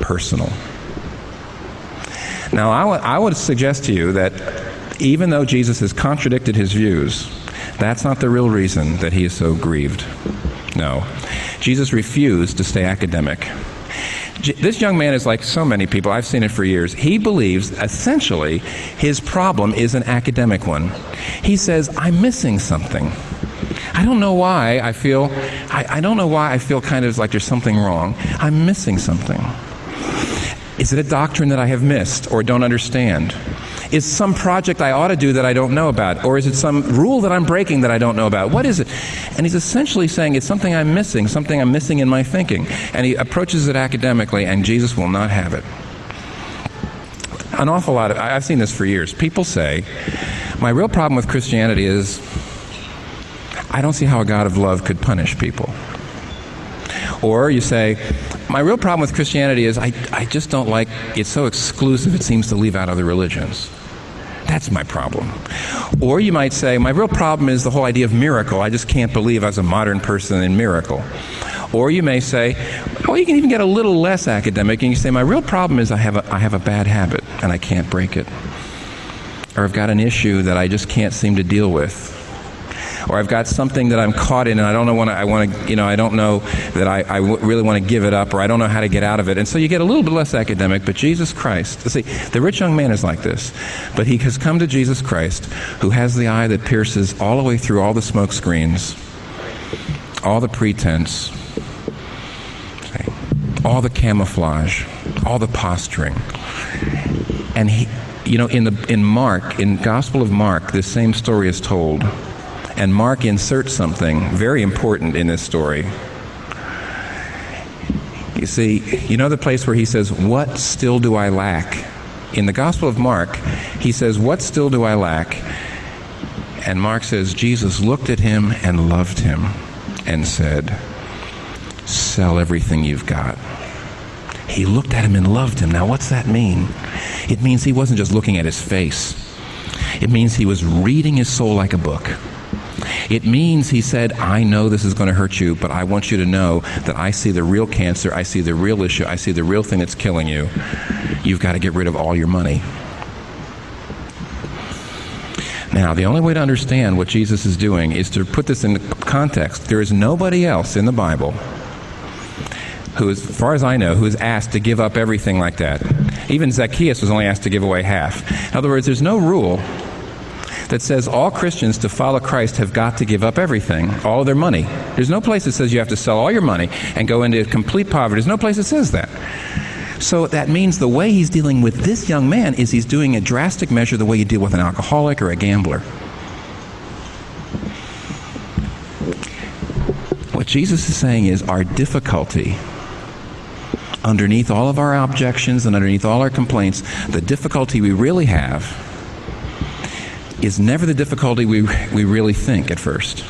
S4: personal. Now, I, w- I would suggest to you that even though Jesus has contradicted his views, that's not the real reason that he is so grieved. No. Jesus refused to stay academic. This young man is like so many people, I've seen it for years. He believes essentially his problem is an academic one. He says, I'm missing something. I don't know why I feel, I, I don't know why I feel kind of like there's something wrong. I'm missing something. Is it a doctrine that I have missed or don't understand? Is some project I ought to do that I don't know about? Or is it some rule that I'm breaking that I don't know about? What is it? And he's essentially saying it's something I'm missing, something I'm missing in my thinking. And he approaches it academically, and Jesus will not have it. An awful lot of, I've seen this for years. People say, my real problem with Christianity is I don't see how a God of love could punish people. Or you say, my real problem with Christianity is I, I just don't like it's so exclusive, it seems to leave out other religions. That's my problem. Or you might say, my real problem is the whole idea of miracle. I just can't believe as a modern person in miracle. Or you may say, or you can even get a little less academic and you say, my real problem is I have a, I have a bad habit and I can't break it. Or I've got an issue that I just can't seem to deal with or I've got something that I'm caught in and I don't know when I want to, you know, I don't know that I, I w- really want to give it up or I don't know how to get out of it. And so you get a little bit less academic, but Jesus Christ, see, the rich young man is like this, but he has come to Jesus Christ who has the eye that pierces all the way through all the smoke screens, all the pretense, all the camouflage, all the posturing. And he, you know, in the in Mark, in Gospel of Mark, this same story is told. And Mark inserts something very important in this story. You see, you know the place where he says, What still do I lack? In the Gospel of Mark, he says, What still do I lack? And Mark says, Jesus looked at him and loved him and said, Sell everything you've got. He looked at him and loved him. Now, what's that mean? It means he wasn't just looking at his face, it means he was reading his soul like a book. It means he said, I know this is going to hurt you, but I want you to know that I see the real cancer, I see the real issue, I see the real thing that's killing you. You've got to get rid of all your money. Now, the only way to understand what Jesus is doing is to put this in context. There is nobody else in the Bible who, as far as I know, who is asked to give up everything like that. Even Zacchaeus was only asked to give away half. In other words, there's no rule that says all Christians to follow Christ have got to give up everything, all their money. There's no place that says you have to sell all your money and go into complete poverty. There's no place that says that. So that means the way he's dealing with this young man is he's doing a drastic measure the way you deal with an alcoholic or a gambler. What Jesus is saying is our difficulty underneath all of our objections and underneath all our complaints, the difficulty we really have is never the difficulty we, we really think at first.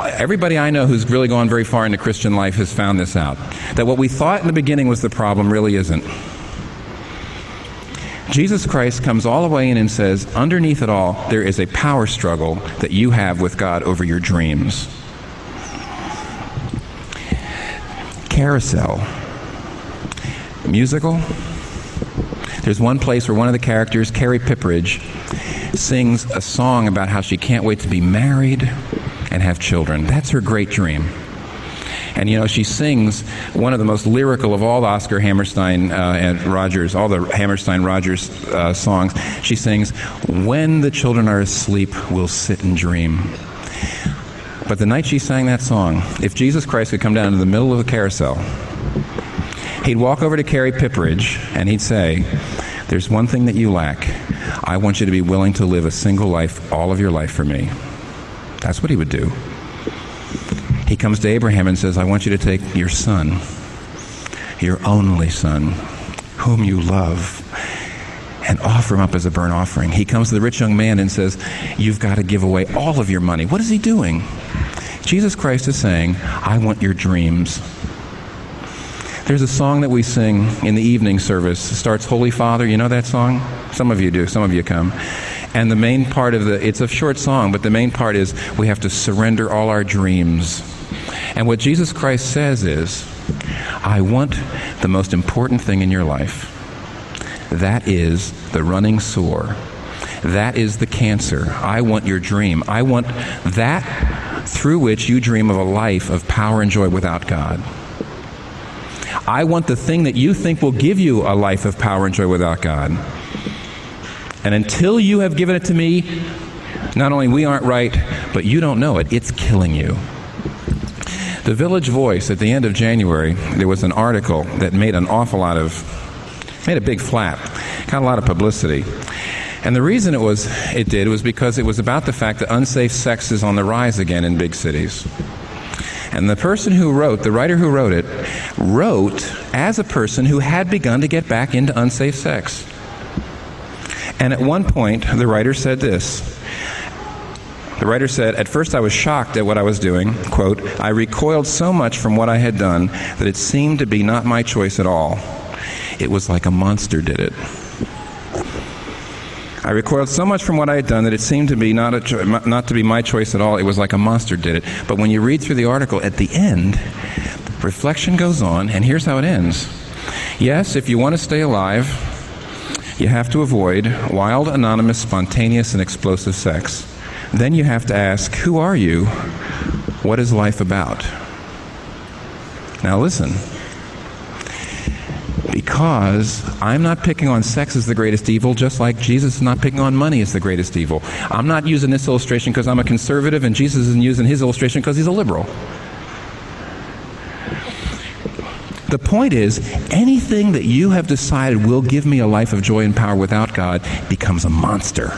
S4: Everybody I know who's really gone very far into Christian life has found this out that what we thought in the beginning was the problem really isn't. Jesus Christ comes all the way in and says, underneath it all, there is a power struggle that you have with God over your dreams. Carousel. Musical. There's one place where one of the characters, Carrie Pipperidge, sings a song about how she can't wait to be married and have children. That's her great dream. And you know, she sings one of the most lyrical of all Oscar Hammerstein uh, and Rodgers, all the Hammerstein Rodgers uh, songs. She sings, When the children are asleep, we'll sit and dream. But the night she sang that song, if Jesus Christ could come down into the middle of a carousel, he'd walk over to Carrie Pipperidge and he'd say, There's one thing that you lack. I want you to be willing to live a single life all of your life for me. That's what he would do. He comes to Abraham and says, I want you to take your son, your only son, whom you love, and offer him up as a burnt offering. He comes to the rich young man and says, You've got to give away all of your money. What is he doing? Jesus Christ is saying, I want your dreams. There's a song that we sing in the evening service. It starts Holy Father. You know that song? Some of you do, some of you come. And the main part of the, it's a short song, but the main part is we have to surrender all our dreams. And what Jesus Christ says is, I want the most important thing in your life. That is the running sore. That is the cancer. I want your dream. I want that through which you dream of a life of power and joy without God. I want the thing that you think will give you a life of power and joy without God. And until you have given it to me, not only we aren't right, but you don't know it. It's killing you. The Village Voice at the end of January, there was an article that made an awful lot of, made a big flap, got a lot of publicity. And the reason it was it did was because it was about the fact that unsafe sex is on the rise again in big cities. And the person who wrote, the writer who wrote it, wrote as a person who had begun to get back into unsafe sex. And at one point, the writer said this. The writer said, At first I was shocked at what I was doing. Quote, I recoiled so much from what I had done that it seemed to be not my choice at all. It was like a monster did it. I recoiled so much from what I had done that it seemed to be not, cho- not to be my choice at all. It was like a monster did it. But when you read through the article, at the end, reflection goes on, and here's how it ends. Yes, if you want to stay alive, you have to avoid wild, anonymous, spontaneous, and explosive sex. Then you have to ask, Who are you? What is life about? Now listen. Because I'm not picking on sex as the greatest evil, just like Jesus is not picking on money as the greatest evil. I'm not using this illustration because I'm a conservative, and Jesus isn't using his illustration because he's a liberal. The point is, anything that you have decided will give me a life of joy and power without God becomes a monster.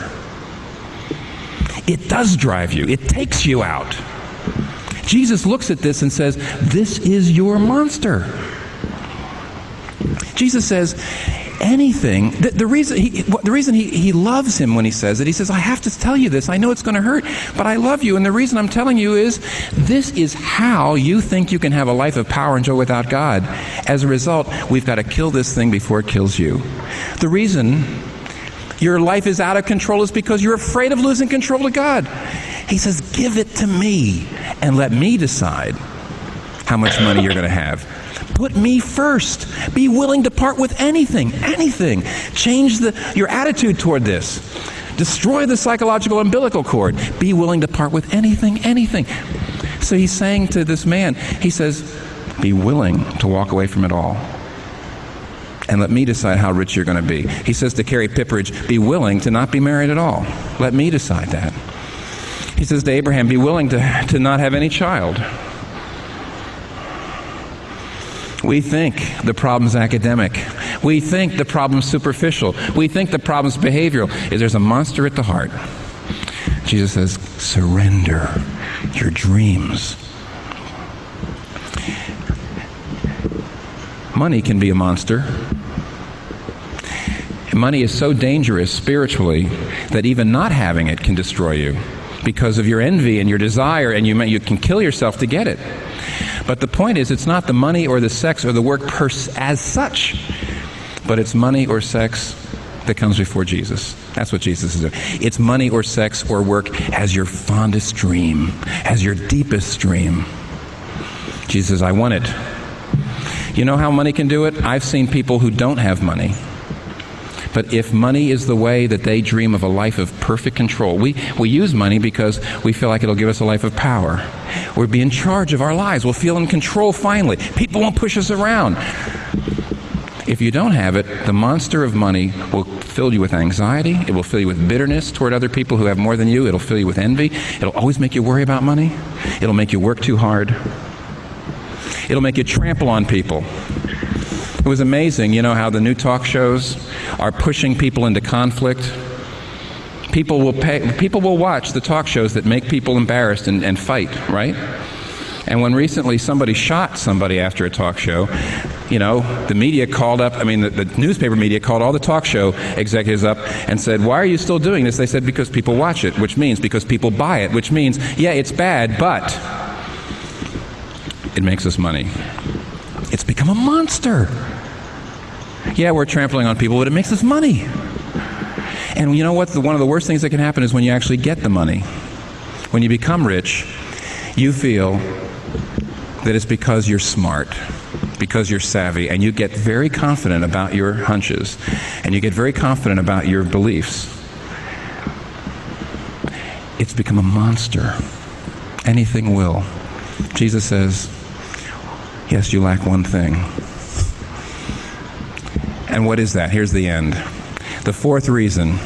S4: It does drive you, it takes you out. Jesus looks at this and says, This is your monster. Jesus says, anything. The, the reason, he, the reason he, he loves him when he says it, he says, I have to tell you this. I know it's going to hurt, but I love you. And the reason I'm telling you is this is how you think you can have a life of power and joy without God. As a result, we've got to kill this thing before it kills you. The reason your life is out of control is because you're afraid of losing control of God. He says, Give it to me and let me decide how much money you're going to have. Put me first. Be willing to part with anything, anything. Change the, your attitude toward this. Destroy the psychological umbilical cord. Be willing to part with anything, anything. So he's saying to this man, he says, Be willing to walk away from it all. And let me decide how rich you're going to be. He says to Carrie Pipperidge, Be willing to not be married at all. Let me decide that. He says to Abraham, Be willing to, to not have any child. We think the problem's academic. We think the problem's superficial. We think the problem's behavioral. Is there's a monster at the heart. Jesus says, surrender your dreams. Money can be a monster. Money is so dangerous spiritually that even not having it can destroy you because of your envy and your desire, and you, you can kill yourself to get it. But the point is, it's not the money or the sex or the work pers- as such, but it's money or sex that comes before Jesus. That's what Jesus is doing. It's money or sex or work as your fondest dream, as your deepest dream. Jesus says, I want it. You know how money can do it? I've seen people who don't have money but if money is the way that they dream of a life of perfect control, we, we use money because we feel like it'll give us a life of power. We'll be in charge of our lives. We'll feel in control finally. People won't push us around. If you don't have it, the monster of money will fill you with anxiety. It will fill you with bitterness toward other people who have more than you. It'll fill you with envy. It'll always make you worry about money. It'll make you work too hard. It'll make you trample on people. It was amazing, you know, how the new talk shows are pushing people into conflict. People will, pay, people will watch the talk shows that make people embarrassed and, and fight, right? And when recently somebody shot somebody after a talk show, you know, the media called up, I mean, the, the, newspaper media called all the talk show executives up and said, Why are you still doing this? They said, Because people watch it, which means because people buy it, which means, yeah, it's bad, but it makes us money. It's become a monster. Yeah, we're trampling on people, but it makes us money. And you know what? The, one of the worst things that can happen is when you actually get the money. When you become rich, you feel that it's because you're smart, because you're savvy, and you get very confident about your hunches, and you get very confident about your beliefs. It's become a monster. Anything will. Jesus says, Yes, you lack one thing. And what is that? Here's the end. The fourth reason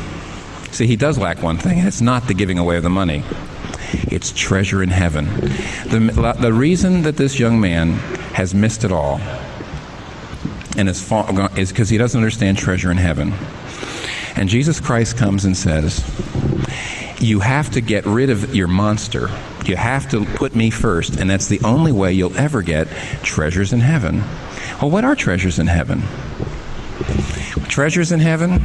S4: see, he does lack one thing, and it's not the giving away of the money, it's treasure in heaven. The, the reason that this young man has missed it all and is because he doesn't understand treasure in heaven. And Jesus Christ comes and says, You have to get rid of your monster. You have to put me first, and that's the only way you'll ever get treasures in heaven. Well, what are treasures in heaven? Treasures in heaven,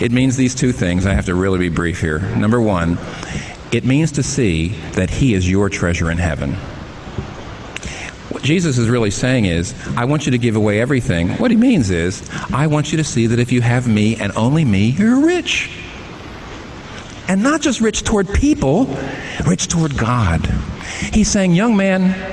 S4: it means these two things. I have to really be brief here. Number one, it means to see that He is your treasure in heaven. What Jesus is really saying is, I want you to give away everything. What He means is, I want you to see that if you have me and only me, you're rich. And not just rich toward people, rich toward God. He's saying, Young man,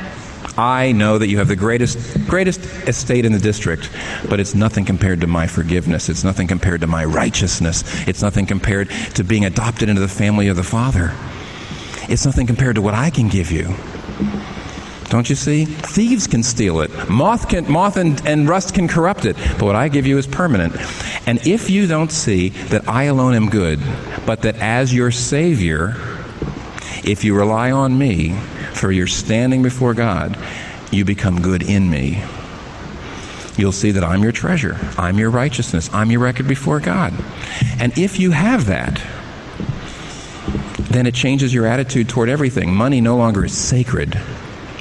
S4: I know that you have the greatest, greatest estate in the district, but it's nothing compared to my forgiveness. It's nothing compared to my righteousness. It's nothing compared to being adopted into the family of the Father. It's nothing compared to what I can give you. Don't you see? Thieves can steal it. Moth, can, moth and, and rust can corrupt it. But what I give you is permanent. And if you don't see that I alone am good, but that as your Savior, if you rely on me, for your standing before God, you become good in me. You'll see that I'm your treasure. I'm your righteousness. I'm your record before God. And if you have that, then it changes your attitude toward everything. Money no longer is sacred.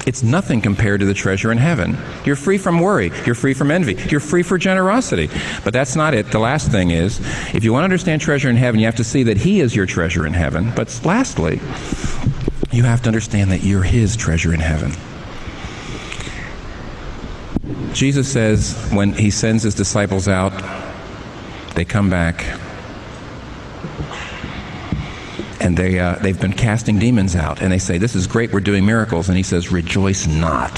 S4: It's nothing compared to the treasure in heaven. You're free from worry. You're free from envy. You're free for generosity. But that's not it. The last thing is if you want to understand treasure in heaven, you have to see that He is your treasure in heaven. But lastly, you have to understand that you're His treasure in heaven. Jesus says when He sends His disciples out, they come back and they, uh, they've been casting demons out. And they say, This is great, we're doing miracles. And he says, Rejoice not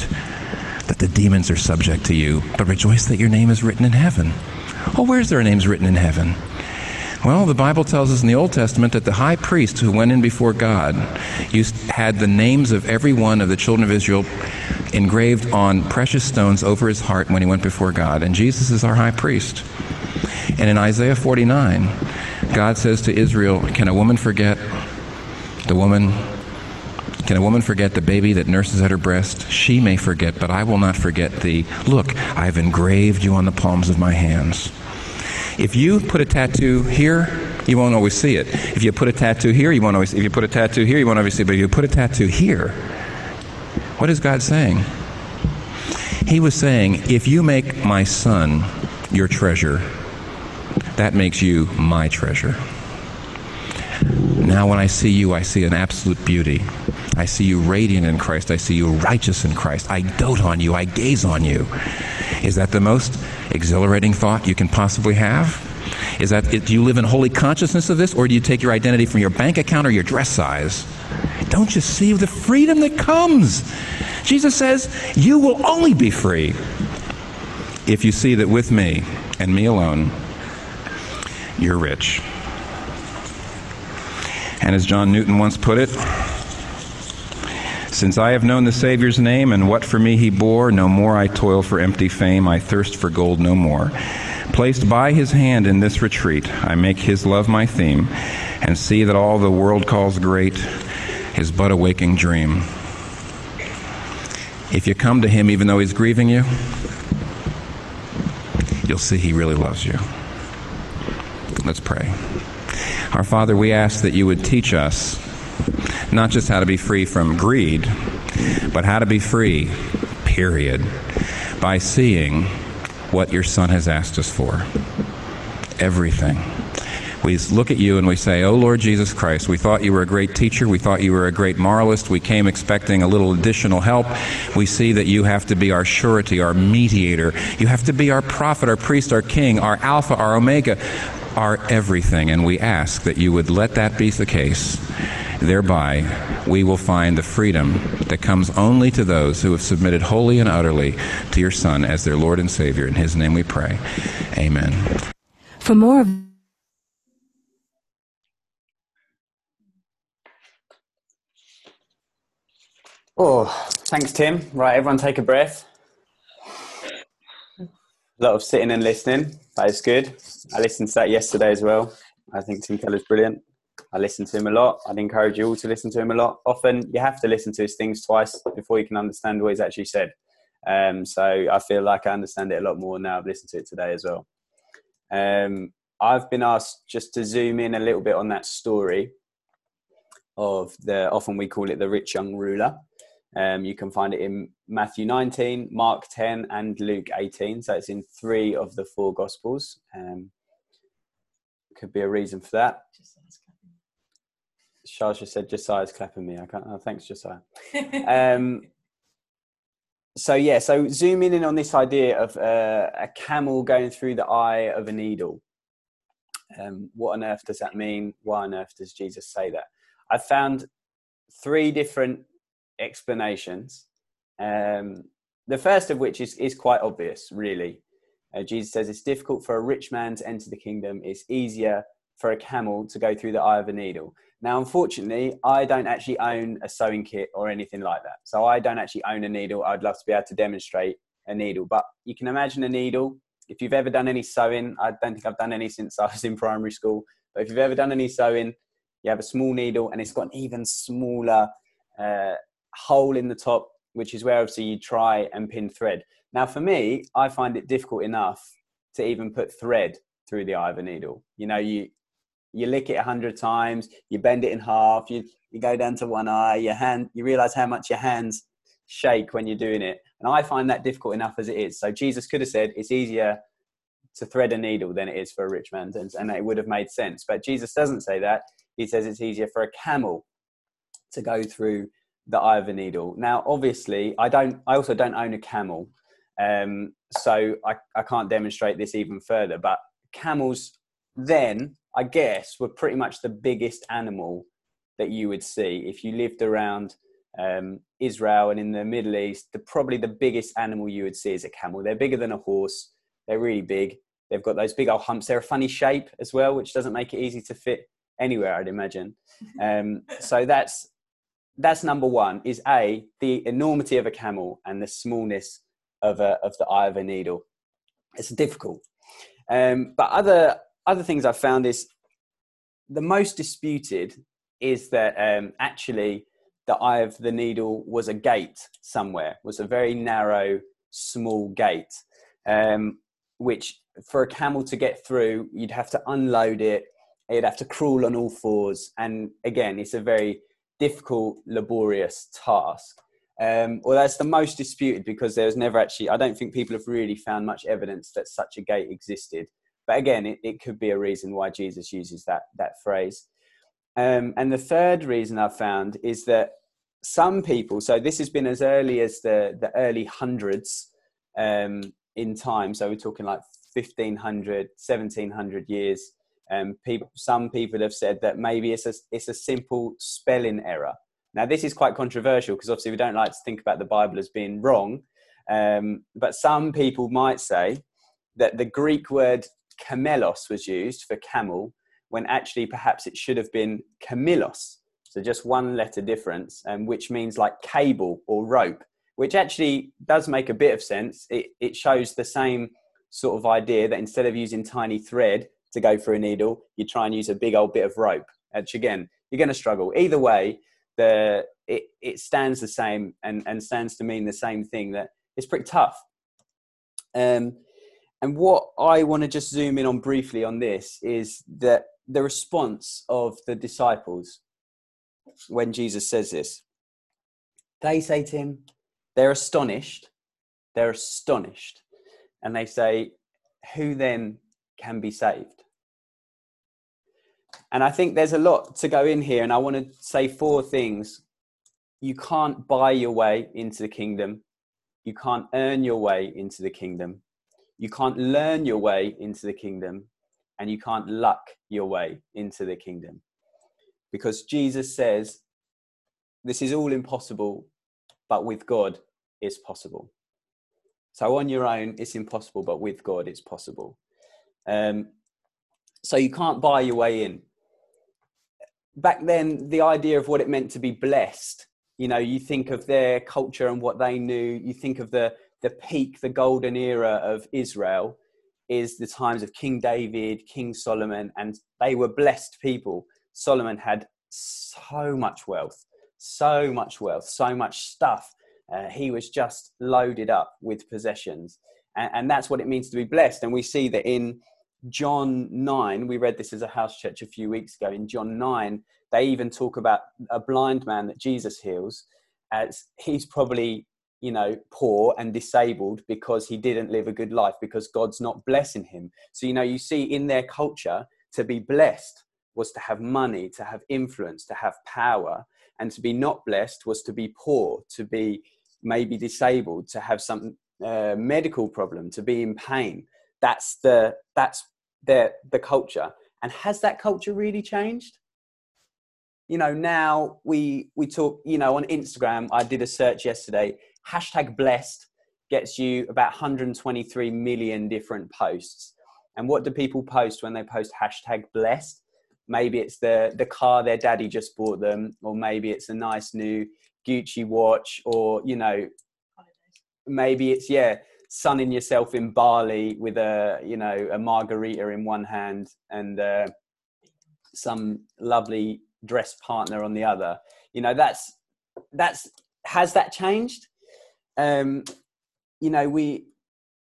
S4: that the demons are subject to you, but rejoice that your name is written in heaven. Oh, where's their names written in heaven? Well, the Bible tells us in the Old Testament that the high priest who went in before God used, had the names of every one of the children of Israel engraved on precious stones over his heart when he went before God. And Jesus is our high priest. And in Isaiah 49, God says to Israel, Can a woman forget the woman? Can a woman forget the baby that nurses at her breast? She may forget, but I will not forget thee. Look, I've engraved you on the palms of my hands. If you put a tattoo here, you won't always see it. If you put a tattoo here, you won't always. If you put a tattoo here, you won't always see it. But if you put a tattoo here, what is God saying? He was saying, if you make my son your treasure, that makes you my treasure. Now, when I see you, I see an absolute beauty. I see you radiant in Christ. I see you righteous in Christ. I dote on you. I gaze on you. Is that the most exhilarating thought you can possibly have? Is that do you live in holy consciousness of this, or do you take your identity from your bank account or your dress size? Don't you see the freedom that comes? Jesus says, You will only be free if you see that with me and me alone, you're rich. And as John Newton once put it, since I have known the Savior's name and what for me he bore, no more I toil for empty fame, I thirst for gold no more. Placed by his hand in this retreat, I make his love my theme, and see that all the world calls great is but a waking dream. If you come to him even though he's grieving you, you'll see he really loves you. Let's pray. Our Father, we ask that you would teach us not just how to be free from greed, but how to be free, period, by seeing what your Son has asked us for. Everything. We look at you and we say, Oh Lord Jesus Christ, we thought you were a great teacher. We thought you were a great moralist. We came expecting a little additional help. We see that you have to be our surety, our mediator. You have to be our prophet, our priest, our king, our Alpha, our Omega, our everything. And we ask that you would let that be the case. Thereby, we will find the freedom that comes only to those who have submitted wholly and utterly to your Son as their Lord and Savior. In his name we pray. Amen.
S5: For more of
S6: Oh, thanks, Tim. Right, everyone take a breath. A lot of sitting and listening. That is good. I listened to that yesterday as well. I think Tim Keller's brilliant. I listen to him a lot. I'd encourage you all to listen to him a lot. Often you have to listen to his things twice before you can understand what he's actually said. Um, so I feel like I understand it a lot more now. I've listened to it today as well. Um, I've been asked just to zoom in a little bit on that story of the often we call it the rich young ruler. Um, you can find it in Matthew 19, Mark 10, and Luke 18. So it's in three of the four Gospels. Um, could be a reason for that. Shasha said Josiah's clapping me. I can't. Oh, thanks, Josiah. <laughs> um, so yeah, so zooming in on this idea of uh, a camel going through the eye of a needle. Um, what on earth does that mean? Why on earth does Jesus say that? I found three different explanations. Um, the first of which is, is quite obvious, really. Uh, Jesus says it's difficult for a rich man to enter the kingdom, it's easier for a camel to go through the eye of a needle. Now, unfortunately, I don't actually own a sewing kit or anything like that. So I don't actually own a needle. I'd love to be able to demonstrate a needle, but you can imagine a needle. If you've ever done any sewing, I don't think I've done any since I was in primary school, but if you've ever done any sewing, you have a small needle and it's got an even smaller uh, hole in the top, which is where obviously you try and pin thread. Now, for me, I find it difficult enough to even put thread through the eye of a needle. You know, you You lick it a hundred times, you bend it in half, you, you go down to one eye, your hand, you realize how much your hands shake when you're doing it. And I find that difficult enough as it is. So Jesus could have said it's easier to thread a needle than it is for a rich man, and, and it would have made sense. But Jesus doesn't say that. He says it's easier for a camel to go through the eye of a needle. Now, obviously, I don't. I also don't own a camel, um, so I, I can't demonstrate this even further. But camels, then I guess, were pretty much the biggest animal that you would see if you lived around um, Israel and in the Middle East. The probably the biggest animal you would see is a camel. They're bigger than a horse. They're really big. They've got those big old humps. They're a funny shape as well, which doesn't make it easy to fit anywhere, I'd imagine. <laughs> Um, so that's that's number one. Is a the enormity of a camel and the smallness of a of the eye of a needle. It's difficult. Um, but other other things I've found is the most disputed is that um, actually the eye of the needle was a gate somewhere, was a very narrow, small gate, um, which for a camel to get through, you'd have to unload it, you'd have to crawl on all fours. And again, it's a very difficult, laborious task. Um, well, that's the most disputed because there's never actually, I don't think people have really found much evidence that such a gate existed. But again, it, it could be a reason why Jesus uses that, that phrase. Um, and the third reason I've found is that some people, so this has been as early as the, the early hundreds um, in time, so we're talking like 1500, 1700 years. Um, people, some people have said that maybe it's a, it's a simple spelling error. Now, this is quite controversial because obviously we don't like to think about the Bible as being wrong. Um, but some people might say that the Greek word camelos was used for camel when actually perhaps it should have been camillus. So just one letter difference, um, which means like cable or rope, which actually does make a bit of sense. It, it shows the same sort of idea that instead of using tiny thread to go through a needle, you try and use a big old bit of rope, which again, you're going to struggle. Either way, the it, it stands the same and, and stands to mean the same thing that it's pretty tough. Um, and what I want to just zoom in on briefly on this is that the response of the disciples when Jesus says this. They say to him, they're astonished. They're astonished. And they say, Who then can be saved? And I think there's a lot to go in here. And I want to say four things. You can't buy your way into the kingdom, you can't earn your way into the kingdom, you can't learn your way into the kingdom, and you can't luck your way into the kingdom. Because Jesus says, This is all impossible, but with God, it's possible. So on your own, it's impossible, but with God, it's possible. Um, so you can't buy your way in. Back then, the idea of what it meant to be blessed, you know, you think of their culture and what they knew, you think of the, the peak, the golden era of Israel is the times of King David, King Solomon, and they were blessed people. Solomon had so much wealth, so much wealth, so much stuff. Uh, he was just loaded up with possessions. And, and, that's what it means to be blessed. And we see that in John 9, we read this as a house church a few weeks ago. In John 9, they even talk about a blind man that Jesus heals as he's probably you know poor and disabled because he didn't live a good life because god's not blessing him so you know you see in their culture to be blessed was to have money to have influence to have power and to be not blessed was to be poor to be maybe disabled to have some uh, medical problem to be in pain that's the that's the the culture and has that culture really changed you know now we we talk you know on instagram i did a search yesterday hashtag blessed gets you about 123 million different posts. And what do people post when they post hashtag blessed? Maybe it's the, the car their daddy just bought them, or maybe it's a nice new Gucci watch, or, you know, maybe it's, yeah, sunning yourself in Bali with a, you know, a margarita in one hand and uh, some lovely dress partner on the other. You know, that's, that's, has that changed? um, you know, we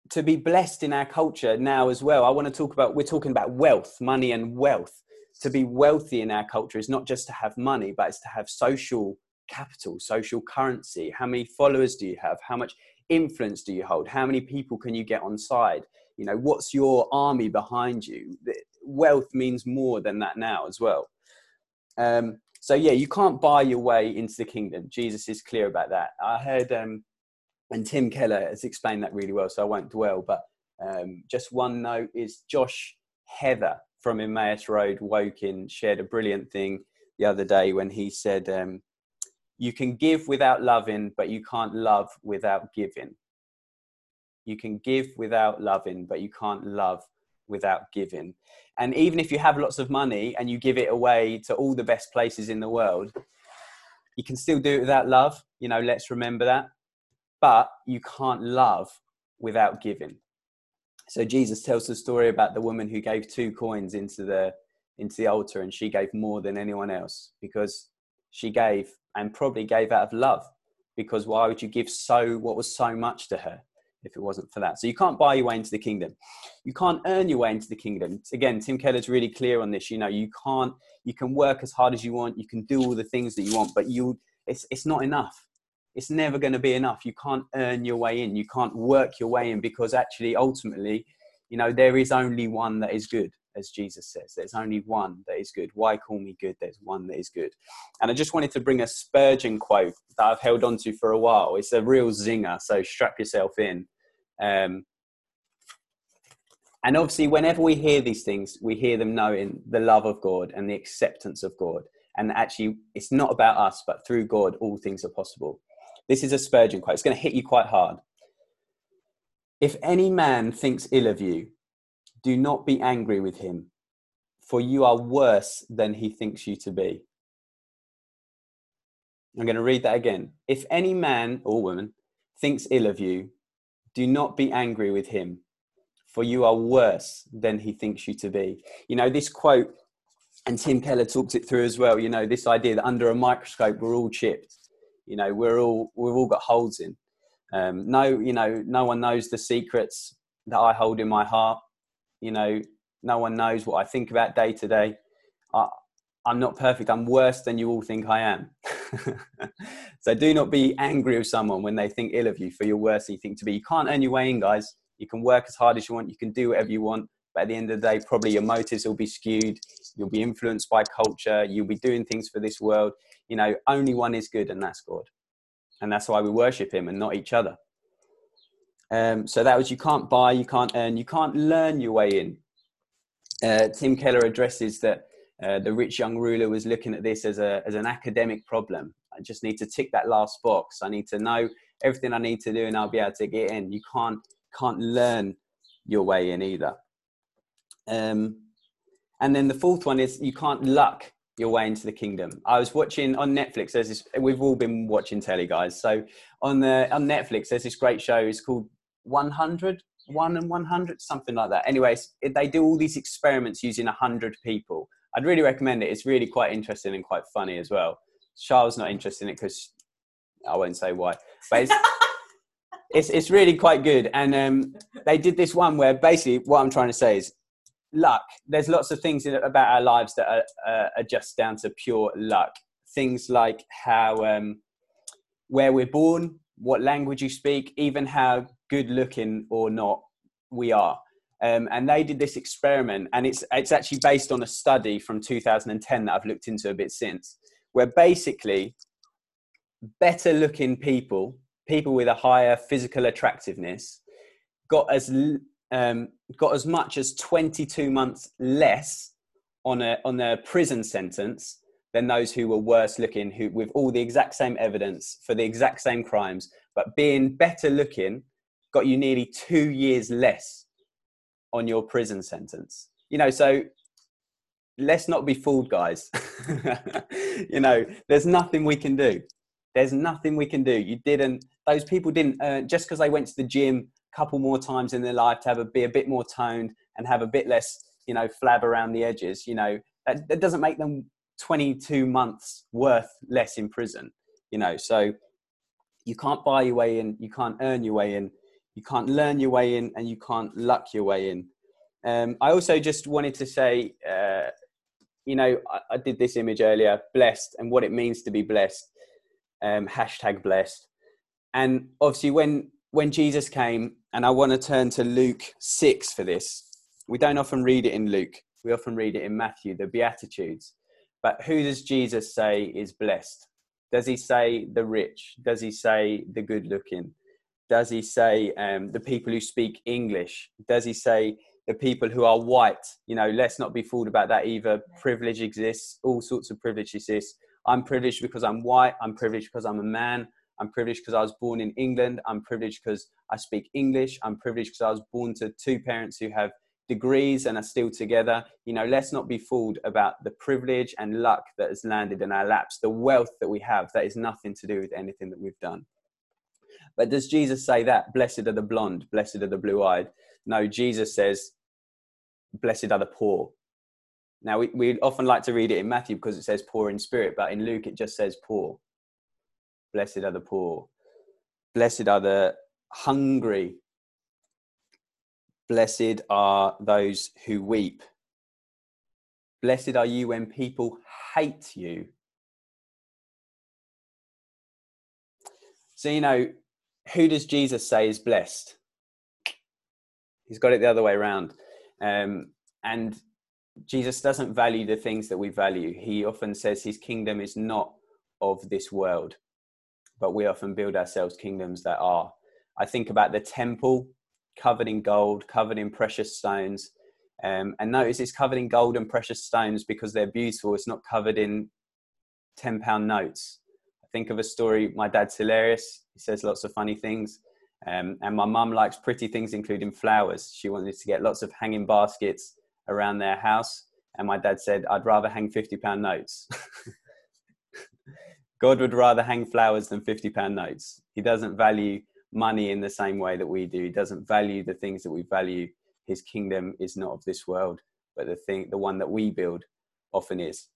S6: to be blessed in our culture now as well. I want to talk about we're talking about wealth, money, and wealth. to be wealthy in our culture is not just to have money, but it's to have social capital, social currency. How many followers do you have? How much influence do you hold? How many people can you get on side? You know, what's your army behind you? Wealth means more than that now as well. Um, so yeah, you can't buy your way into the kingdom. Jesus is clear about that. I heard, um, and Tim Keller has explained that really well, so I won't dwell. But um, just one note is Josh Heather from Emmaus Road, Woking, shared a brilliant thing the other day when he said, um, "You can give without loving, but you can't love without giving." You can give without loving, but you can't love without giving. And even if you have lots of money and you give it away to all the best places in the world, you can still do it without love. You know, let's remember that. But you can't love without giving. So Jesus tells the story about the woman who gave two coins into the into the altar and she gave more than anyone else because she gave and probably gave out of love because why would you give so what was so much to her if it wasn't for that. So you can't buy your way into the kingdom. You can't earn your way into the kingdom. Again, Tim Keller's really clear on this. You know, you can't. You can work as hard as you want. You can do all the things that you want, but you, it's it's not enough. It's never going to be enough. You can't earn your way in. You can't work your way in because actually, ultimately, you know, there is only one that is good, as Jesus says. There's only one that is good. Why call me good? There's one that is good. And I just wanted to bring a Spurgeon quote that I've held on to for a while. It's a real zinger, so strap yourself in. Um, and obviously, whenever we hear these things, we hear them knowing the love of God and the acceptance of God. And actually, it's not about us, but through God, all things are possible. This is a Spurgeon quote. It's going to hit you quite hard. If any man thinks ill of you, do not be angry with him, for you are worse than he thinks you to be. I'm going to read that again. If any man or woman thinks ill of you, do not be angry with him, for you are worse than he thinks you to be. You know, this quote, and Tim Keller talks it through as well, you know, this idea that under a microscope we're all chipped. You know, we're all we've all got holes in. Um, no, you know, no one knows the secrets that I hold in my heart. You know, no one knows what I think about day to day. I'm not perfect. I'm worse than you all think I am. <laughs> so do not be angry with someone when they think ill of you for your worse than you think to be. You can't earn your way in, guys. You can work as hard as you want. You can do whatever you want. But at the end of the day, probably your motives will be skewed. You'll be influenced by culture. You'll be doing things for this world. You know, only one is good, and that's God. And that's why we worship Him and not each other. Um, so that was you can't buy, you can't earn, you can't learn your way in. Uh, Tim Keller addresses that uh, the rich young ruler was looking at this as, a, as an academic problem. I just need to tick that last box. I need to know everything I need to do and I'll be able to get in. You can't, can't learn your way in either. Um, and then the fourth one is you can't luck your way into the kingdom. I was watching on Netflix. There's this. We've all been watching telly, guys. So on the on Netflix, there's this great show. It's called 100, One and 100, something like that. Anyways, it, they do all these experiments using 100 people, I'd really recommend it. It's really quite interesting and quite funny as well. Charles not interested in it because I won't say why, but it's, <laughs> it's, it's really quite good. And um, they did this one where basically what I'm trying to say is luck. There's lots of things in, about our lives that are, uh, are, just down to pure luck. Things like how um, where we're born, what language you speak, even how good looking or not we are. Um, and they did this experiment, and it's it's actually based on a study from 2010 that I've looked into a bit since, where basically better looking people, people with a higher physical attractiveness, got as um, got as much as 22 months less on a on a prison sentence than those who were worse looking, who with all the exact same evidence for the exact same crimes, but being better looking got you nearly two years less on your prison sentence. You know, so let's not be fooled, guys. <laughs> you know, there's nothing we can do. There's nothing we can do. You didn't, those people didn't, uh, just because they went to the gym a couple more times in their life to have a, be a bit more toned and have a bit less, you know, flab around the edges, you know, that, that doesn't make them 22 months worth less in prison, you know, so you can't buy your way in, you can't earn your way in, you can't learn your way in and you can't luck your way in. Um, I also just wanted to say uh, you know, I, I, did this image earlier, blessed, and what it means to be blessed. Um, hashtag blessed. And obviously, when when Jesus came, and I want to turn to Luke six for this. We don't often read it in Luke. We often read it in Matthew, the Beatitudes. But who does Jesus say is blessed? Does he say the rich? Does he say the good looking? Does he say um, the people who speak English? Does he say the people who are white. You know, let's not be fooled about that either. Privilege exists, all sorts of privilege exists. I'm privileged because I'm white. I'm privileged because I'm a man. I'm privileged because I was born in England. I'm privileged because I speak English. I'm privileged because I was born to two parents who have degrees and are still together. You know, let's not be fooled about the privilege and luck that has landed in our laps, the wealth that we have that is nothing to do with anything that we've done. But does Jesus say that? Blessed are the blonde, blessed are the blue eyed. No, Jesus says, blessed are the poor. Now, we, we often like to read it in Matthew because it says poor in spirit, but in Luke it just says poor. Blessed are the poor. Blessed are the hungry. Blessed are those who weep. Blessed are you when people hate you. So, you know, who does Jesus say is blessed? He's got it the other way around. Um, and Jesus doesn't value the things that we value. He often says his kingdom is not of this world, but we often build ourselves kingdoms that are. I think about the temple covered in gold, covered in precious stones. Um, and notice it's covered in gold and precious stones because they're beautiful. It's not covered in 10 pound notes. Think of a story, my dad's hilarious. He says lots of funny things. Um, and my mum likes pretty things, including flowers. She wanted to get lots of hanging baskets around their house. And my dad said, I'd rather hang 50 pound notes. <laughs> God would rather hang flowers than 50 pound notes. He doesn't value money in the same way that we do. He doesn't value the things that we value. His kingdom is not of this world, but the thing, the one that we build often is.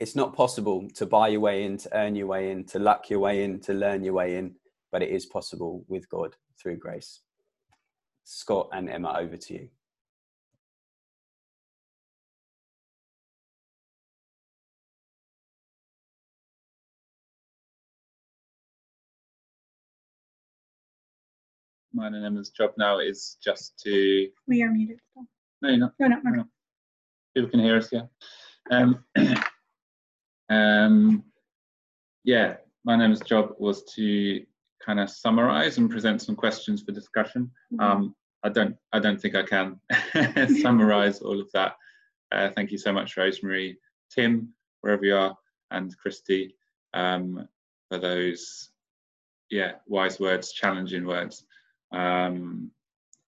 S6: It's not possible to buy your way in, to earn your way in, to luck your way in, to learn your way in but it is possible with God through grace. Scott and Emma, over to you.
S5: Mine and Emma's job now is just to.
S7: We are muted.
S5: No, you're not.
S7: No, no, no.
S5: People can hear us, yeah. Um, <clears throat> um, yeah, my name's job was to kind of summarize and present some questions for discussion. Mm-hmm. Um, I don't I don't think I can <laughs> summarize all of that. Uh, thank you so much, Rosemary, Tim, wherever you are, and Christy um, for those yeah wise words, challenging words. Um,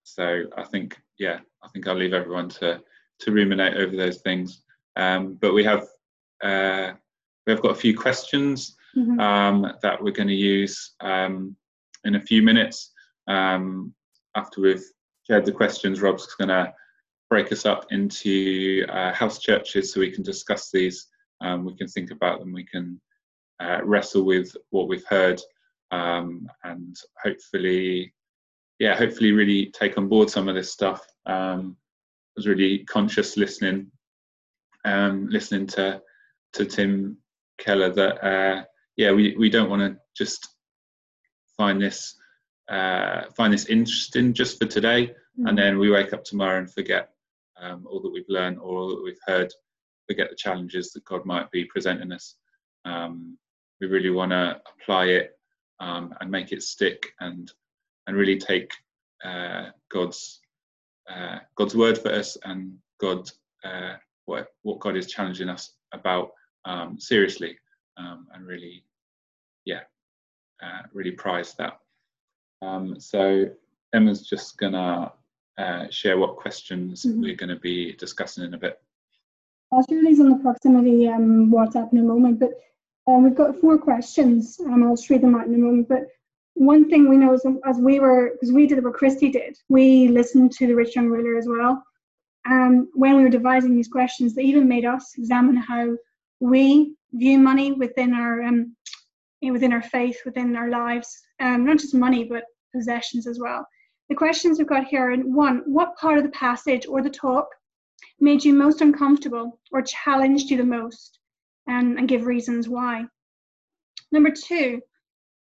S5: so I think yeah I think I'll leave everyone to to ruminate over those things. Um, but we have uh, we've got a few questions mm-hmm. um, that we're going to use um, in a few minutes. Um, after we've shared the questions, Rob's going to break us up into uh, house churches so we can discuss these. Um, we can think about them. We can uh, wrestle with what we've heard, um, and hopefully, yeah, hopefully, really take on board some of this stuff. Um, I was really conscious listening, um, listening to to Tim Keller that uh, yeah, we, we don't want to just find this uh, find this interesting just for today, mm-hmm. and then we wake up tomorrow and forget um, all that we've learned or all that we've heard, forget the challenges that God might be presenting us. Um, we really want to apply it um, and make it stick and and really take uh, God's uh, God's word for us and God uh, what what God is challenging us about um, seriously um, and really, yeah, uh, really prize that. Um, so Emma's just gonna uh, share what questions mm-hmm. we're going to be discussing in a bit.
S7: I'll share these on the proximity um, WhatsApp in a moment, but um, we've got four questions. Um, I'll read them out in a moment. But one thing we know is as we were, because we did what Christy did, we listened to the rich young ruler as well. Um, when we were devising these questions, they even made us examine how we view money within our um, within our faith, within our lives, um, not just money but possessions as well. The questions we've got here are one: What part of the passage or the talk made you most uncomfortable or challenged you the most, um, and give reasons why. Number two,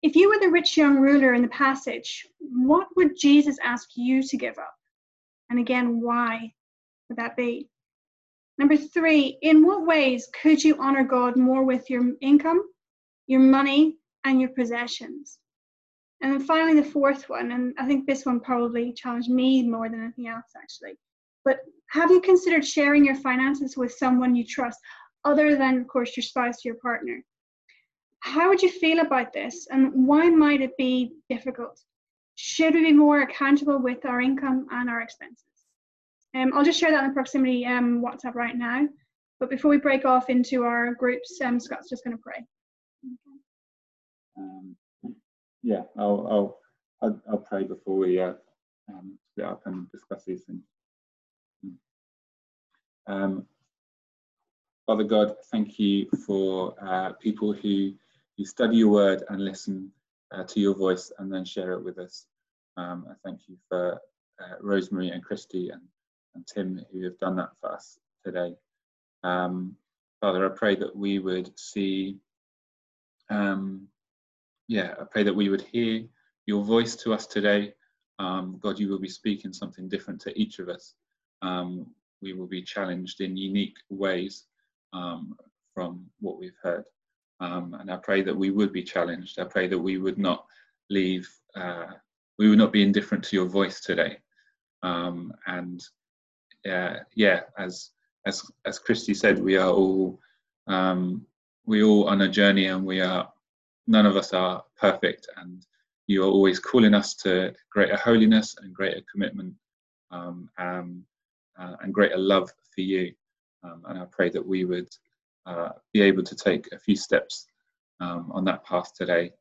S7: if you were the rich young ruler in the passage, what would Jesus ask you to give up? And again, why would that be? Number three, in what ways could you honor God more with your income, your money, and your possessions? And then finally, the fourth one, and I think this one probably challenged me more than anything else, actually. But have you considered sharing your finances with someone you trust, other than, of course, your spouse, or your partner? How would you feel about this, and why might it be difficult? Should we be more accountable with our income and our expenses? Um, I'll just share that in the proximity um, WhatsApp right now. But before we break off into our groups, um, Scott's just going to pray.
S5: Um, yeah, I'll, I'll, I'll, I'll, pray before we uh, um, split up and discuss these things. Um, Father God, thank you for uh, people who, who study your word and listen uh, to your voice and then share it with us. Um, I thank you for uh, Rosemary and Christy and and Tim who have done that for us today. Um, Father, I pray that we would see, um, yeah, I pray that we would hear your voice to us today. Um, God, you will be speaking something different to each of us. Um, we will be challenged in unique ways um, from what we've heard. Um, and I pray that we would be challenged. I pray that we would not leave, uh, we would not be indifferent to your voice today. And uh, yeah, as as as Christy said, we are all um, we all on a journey, and we are none of us are perfect, and you are always calling us to greater holiness and greater commitment um, uh, and greater love for you. Um, and I pray that we would uh, be able to take a few steps um, on that path today.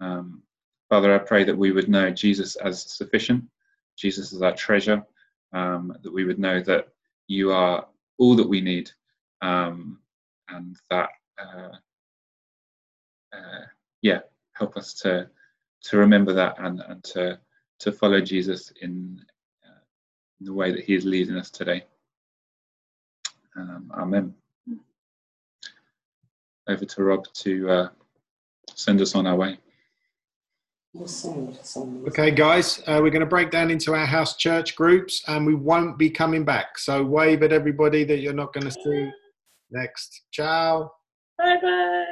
S5: Um, Father, I pray that we would know Jesus as sufficient, Jesus as our treasure, um, that we would know that you are all that we need, um, and that uh, uh, yeah, help us to to remember that and and to to follow Jesus in, uh, in the way that He is leading us today. Um, amen. Over to Rob to uh, send us on our way.
S3: Okay, guys, uh, we're going to break down into our house church groups and we won't be coming back. So wave at everybody that you're not going to see next. Ciao.
S2: Bye bye.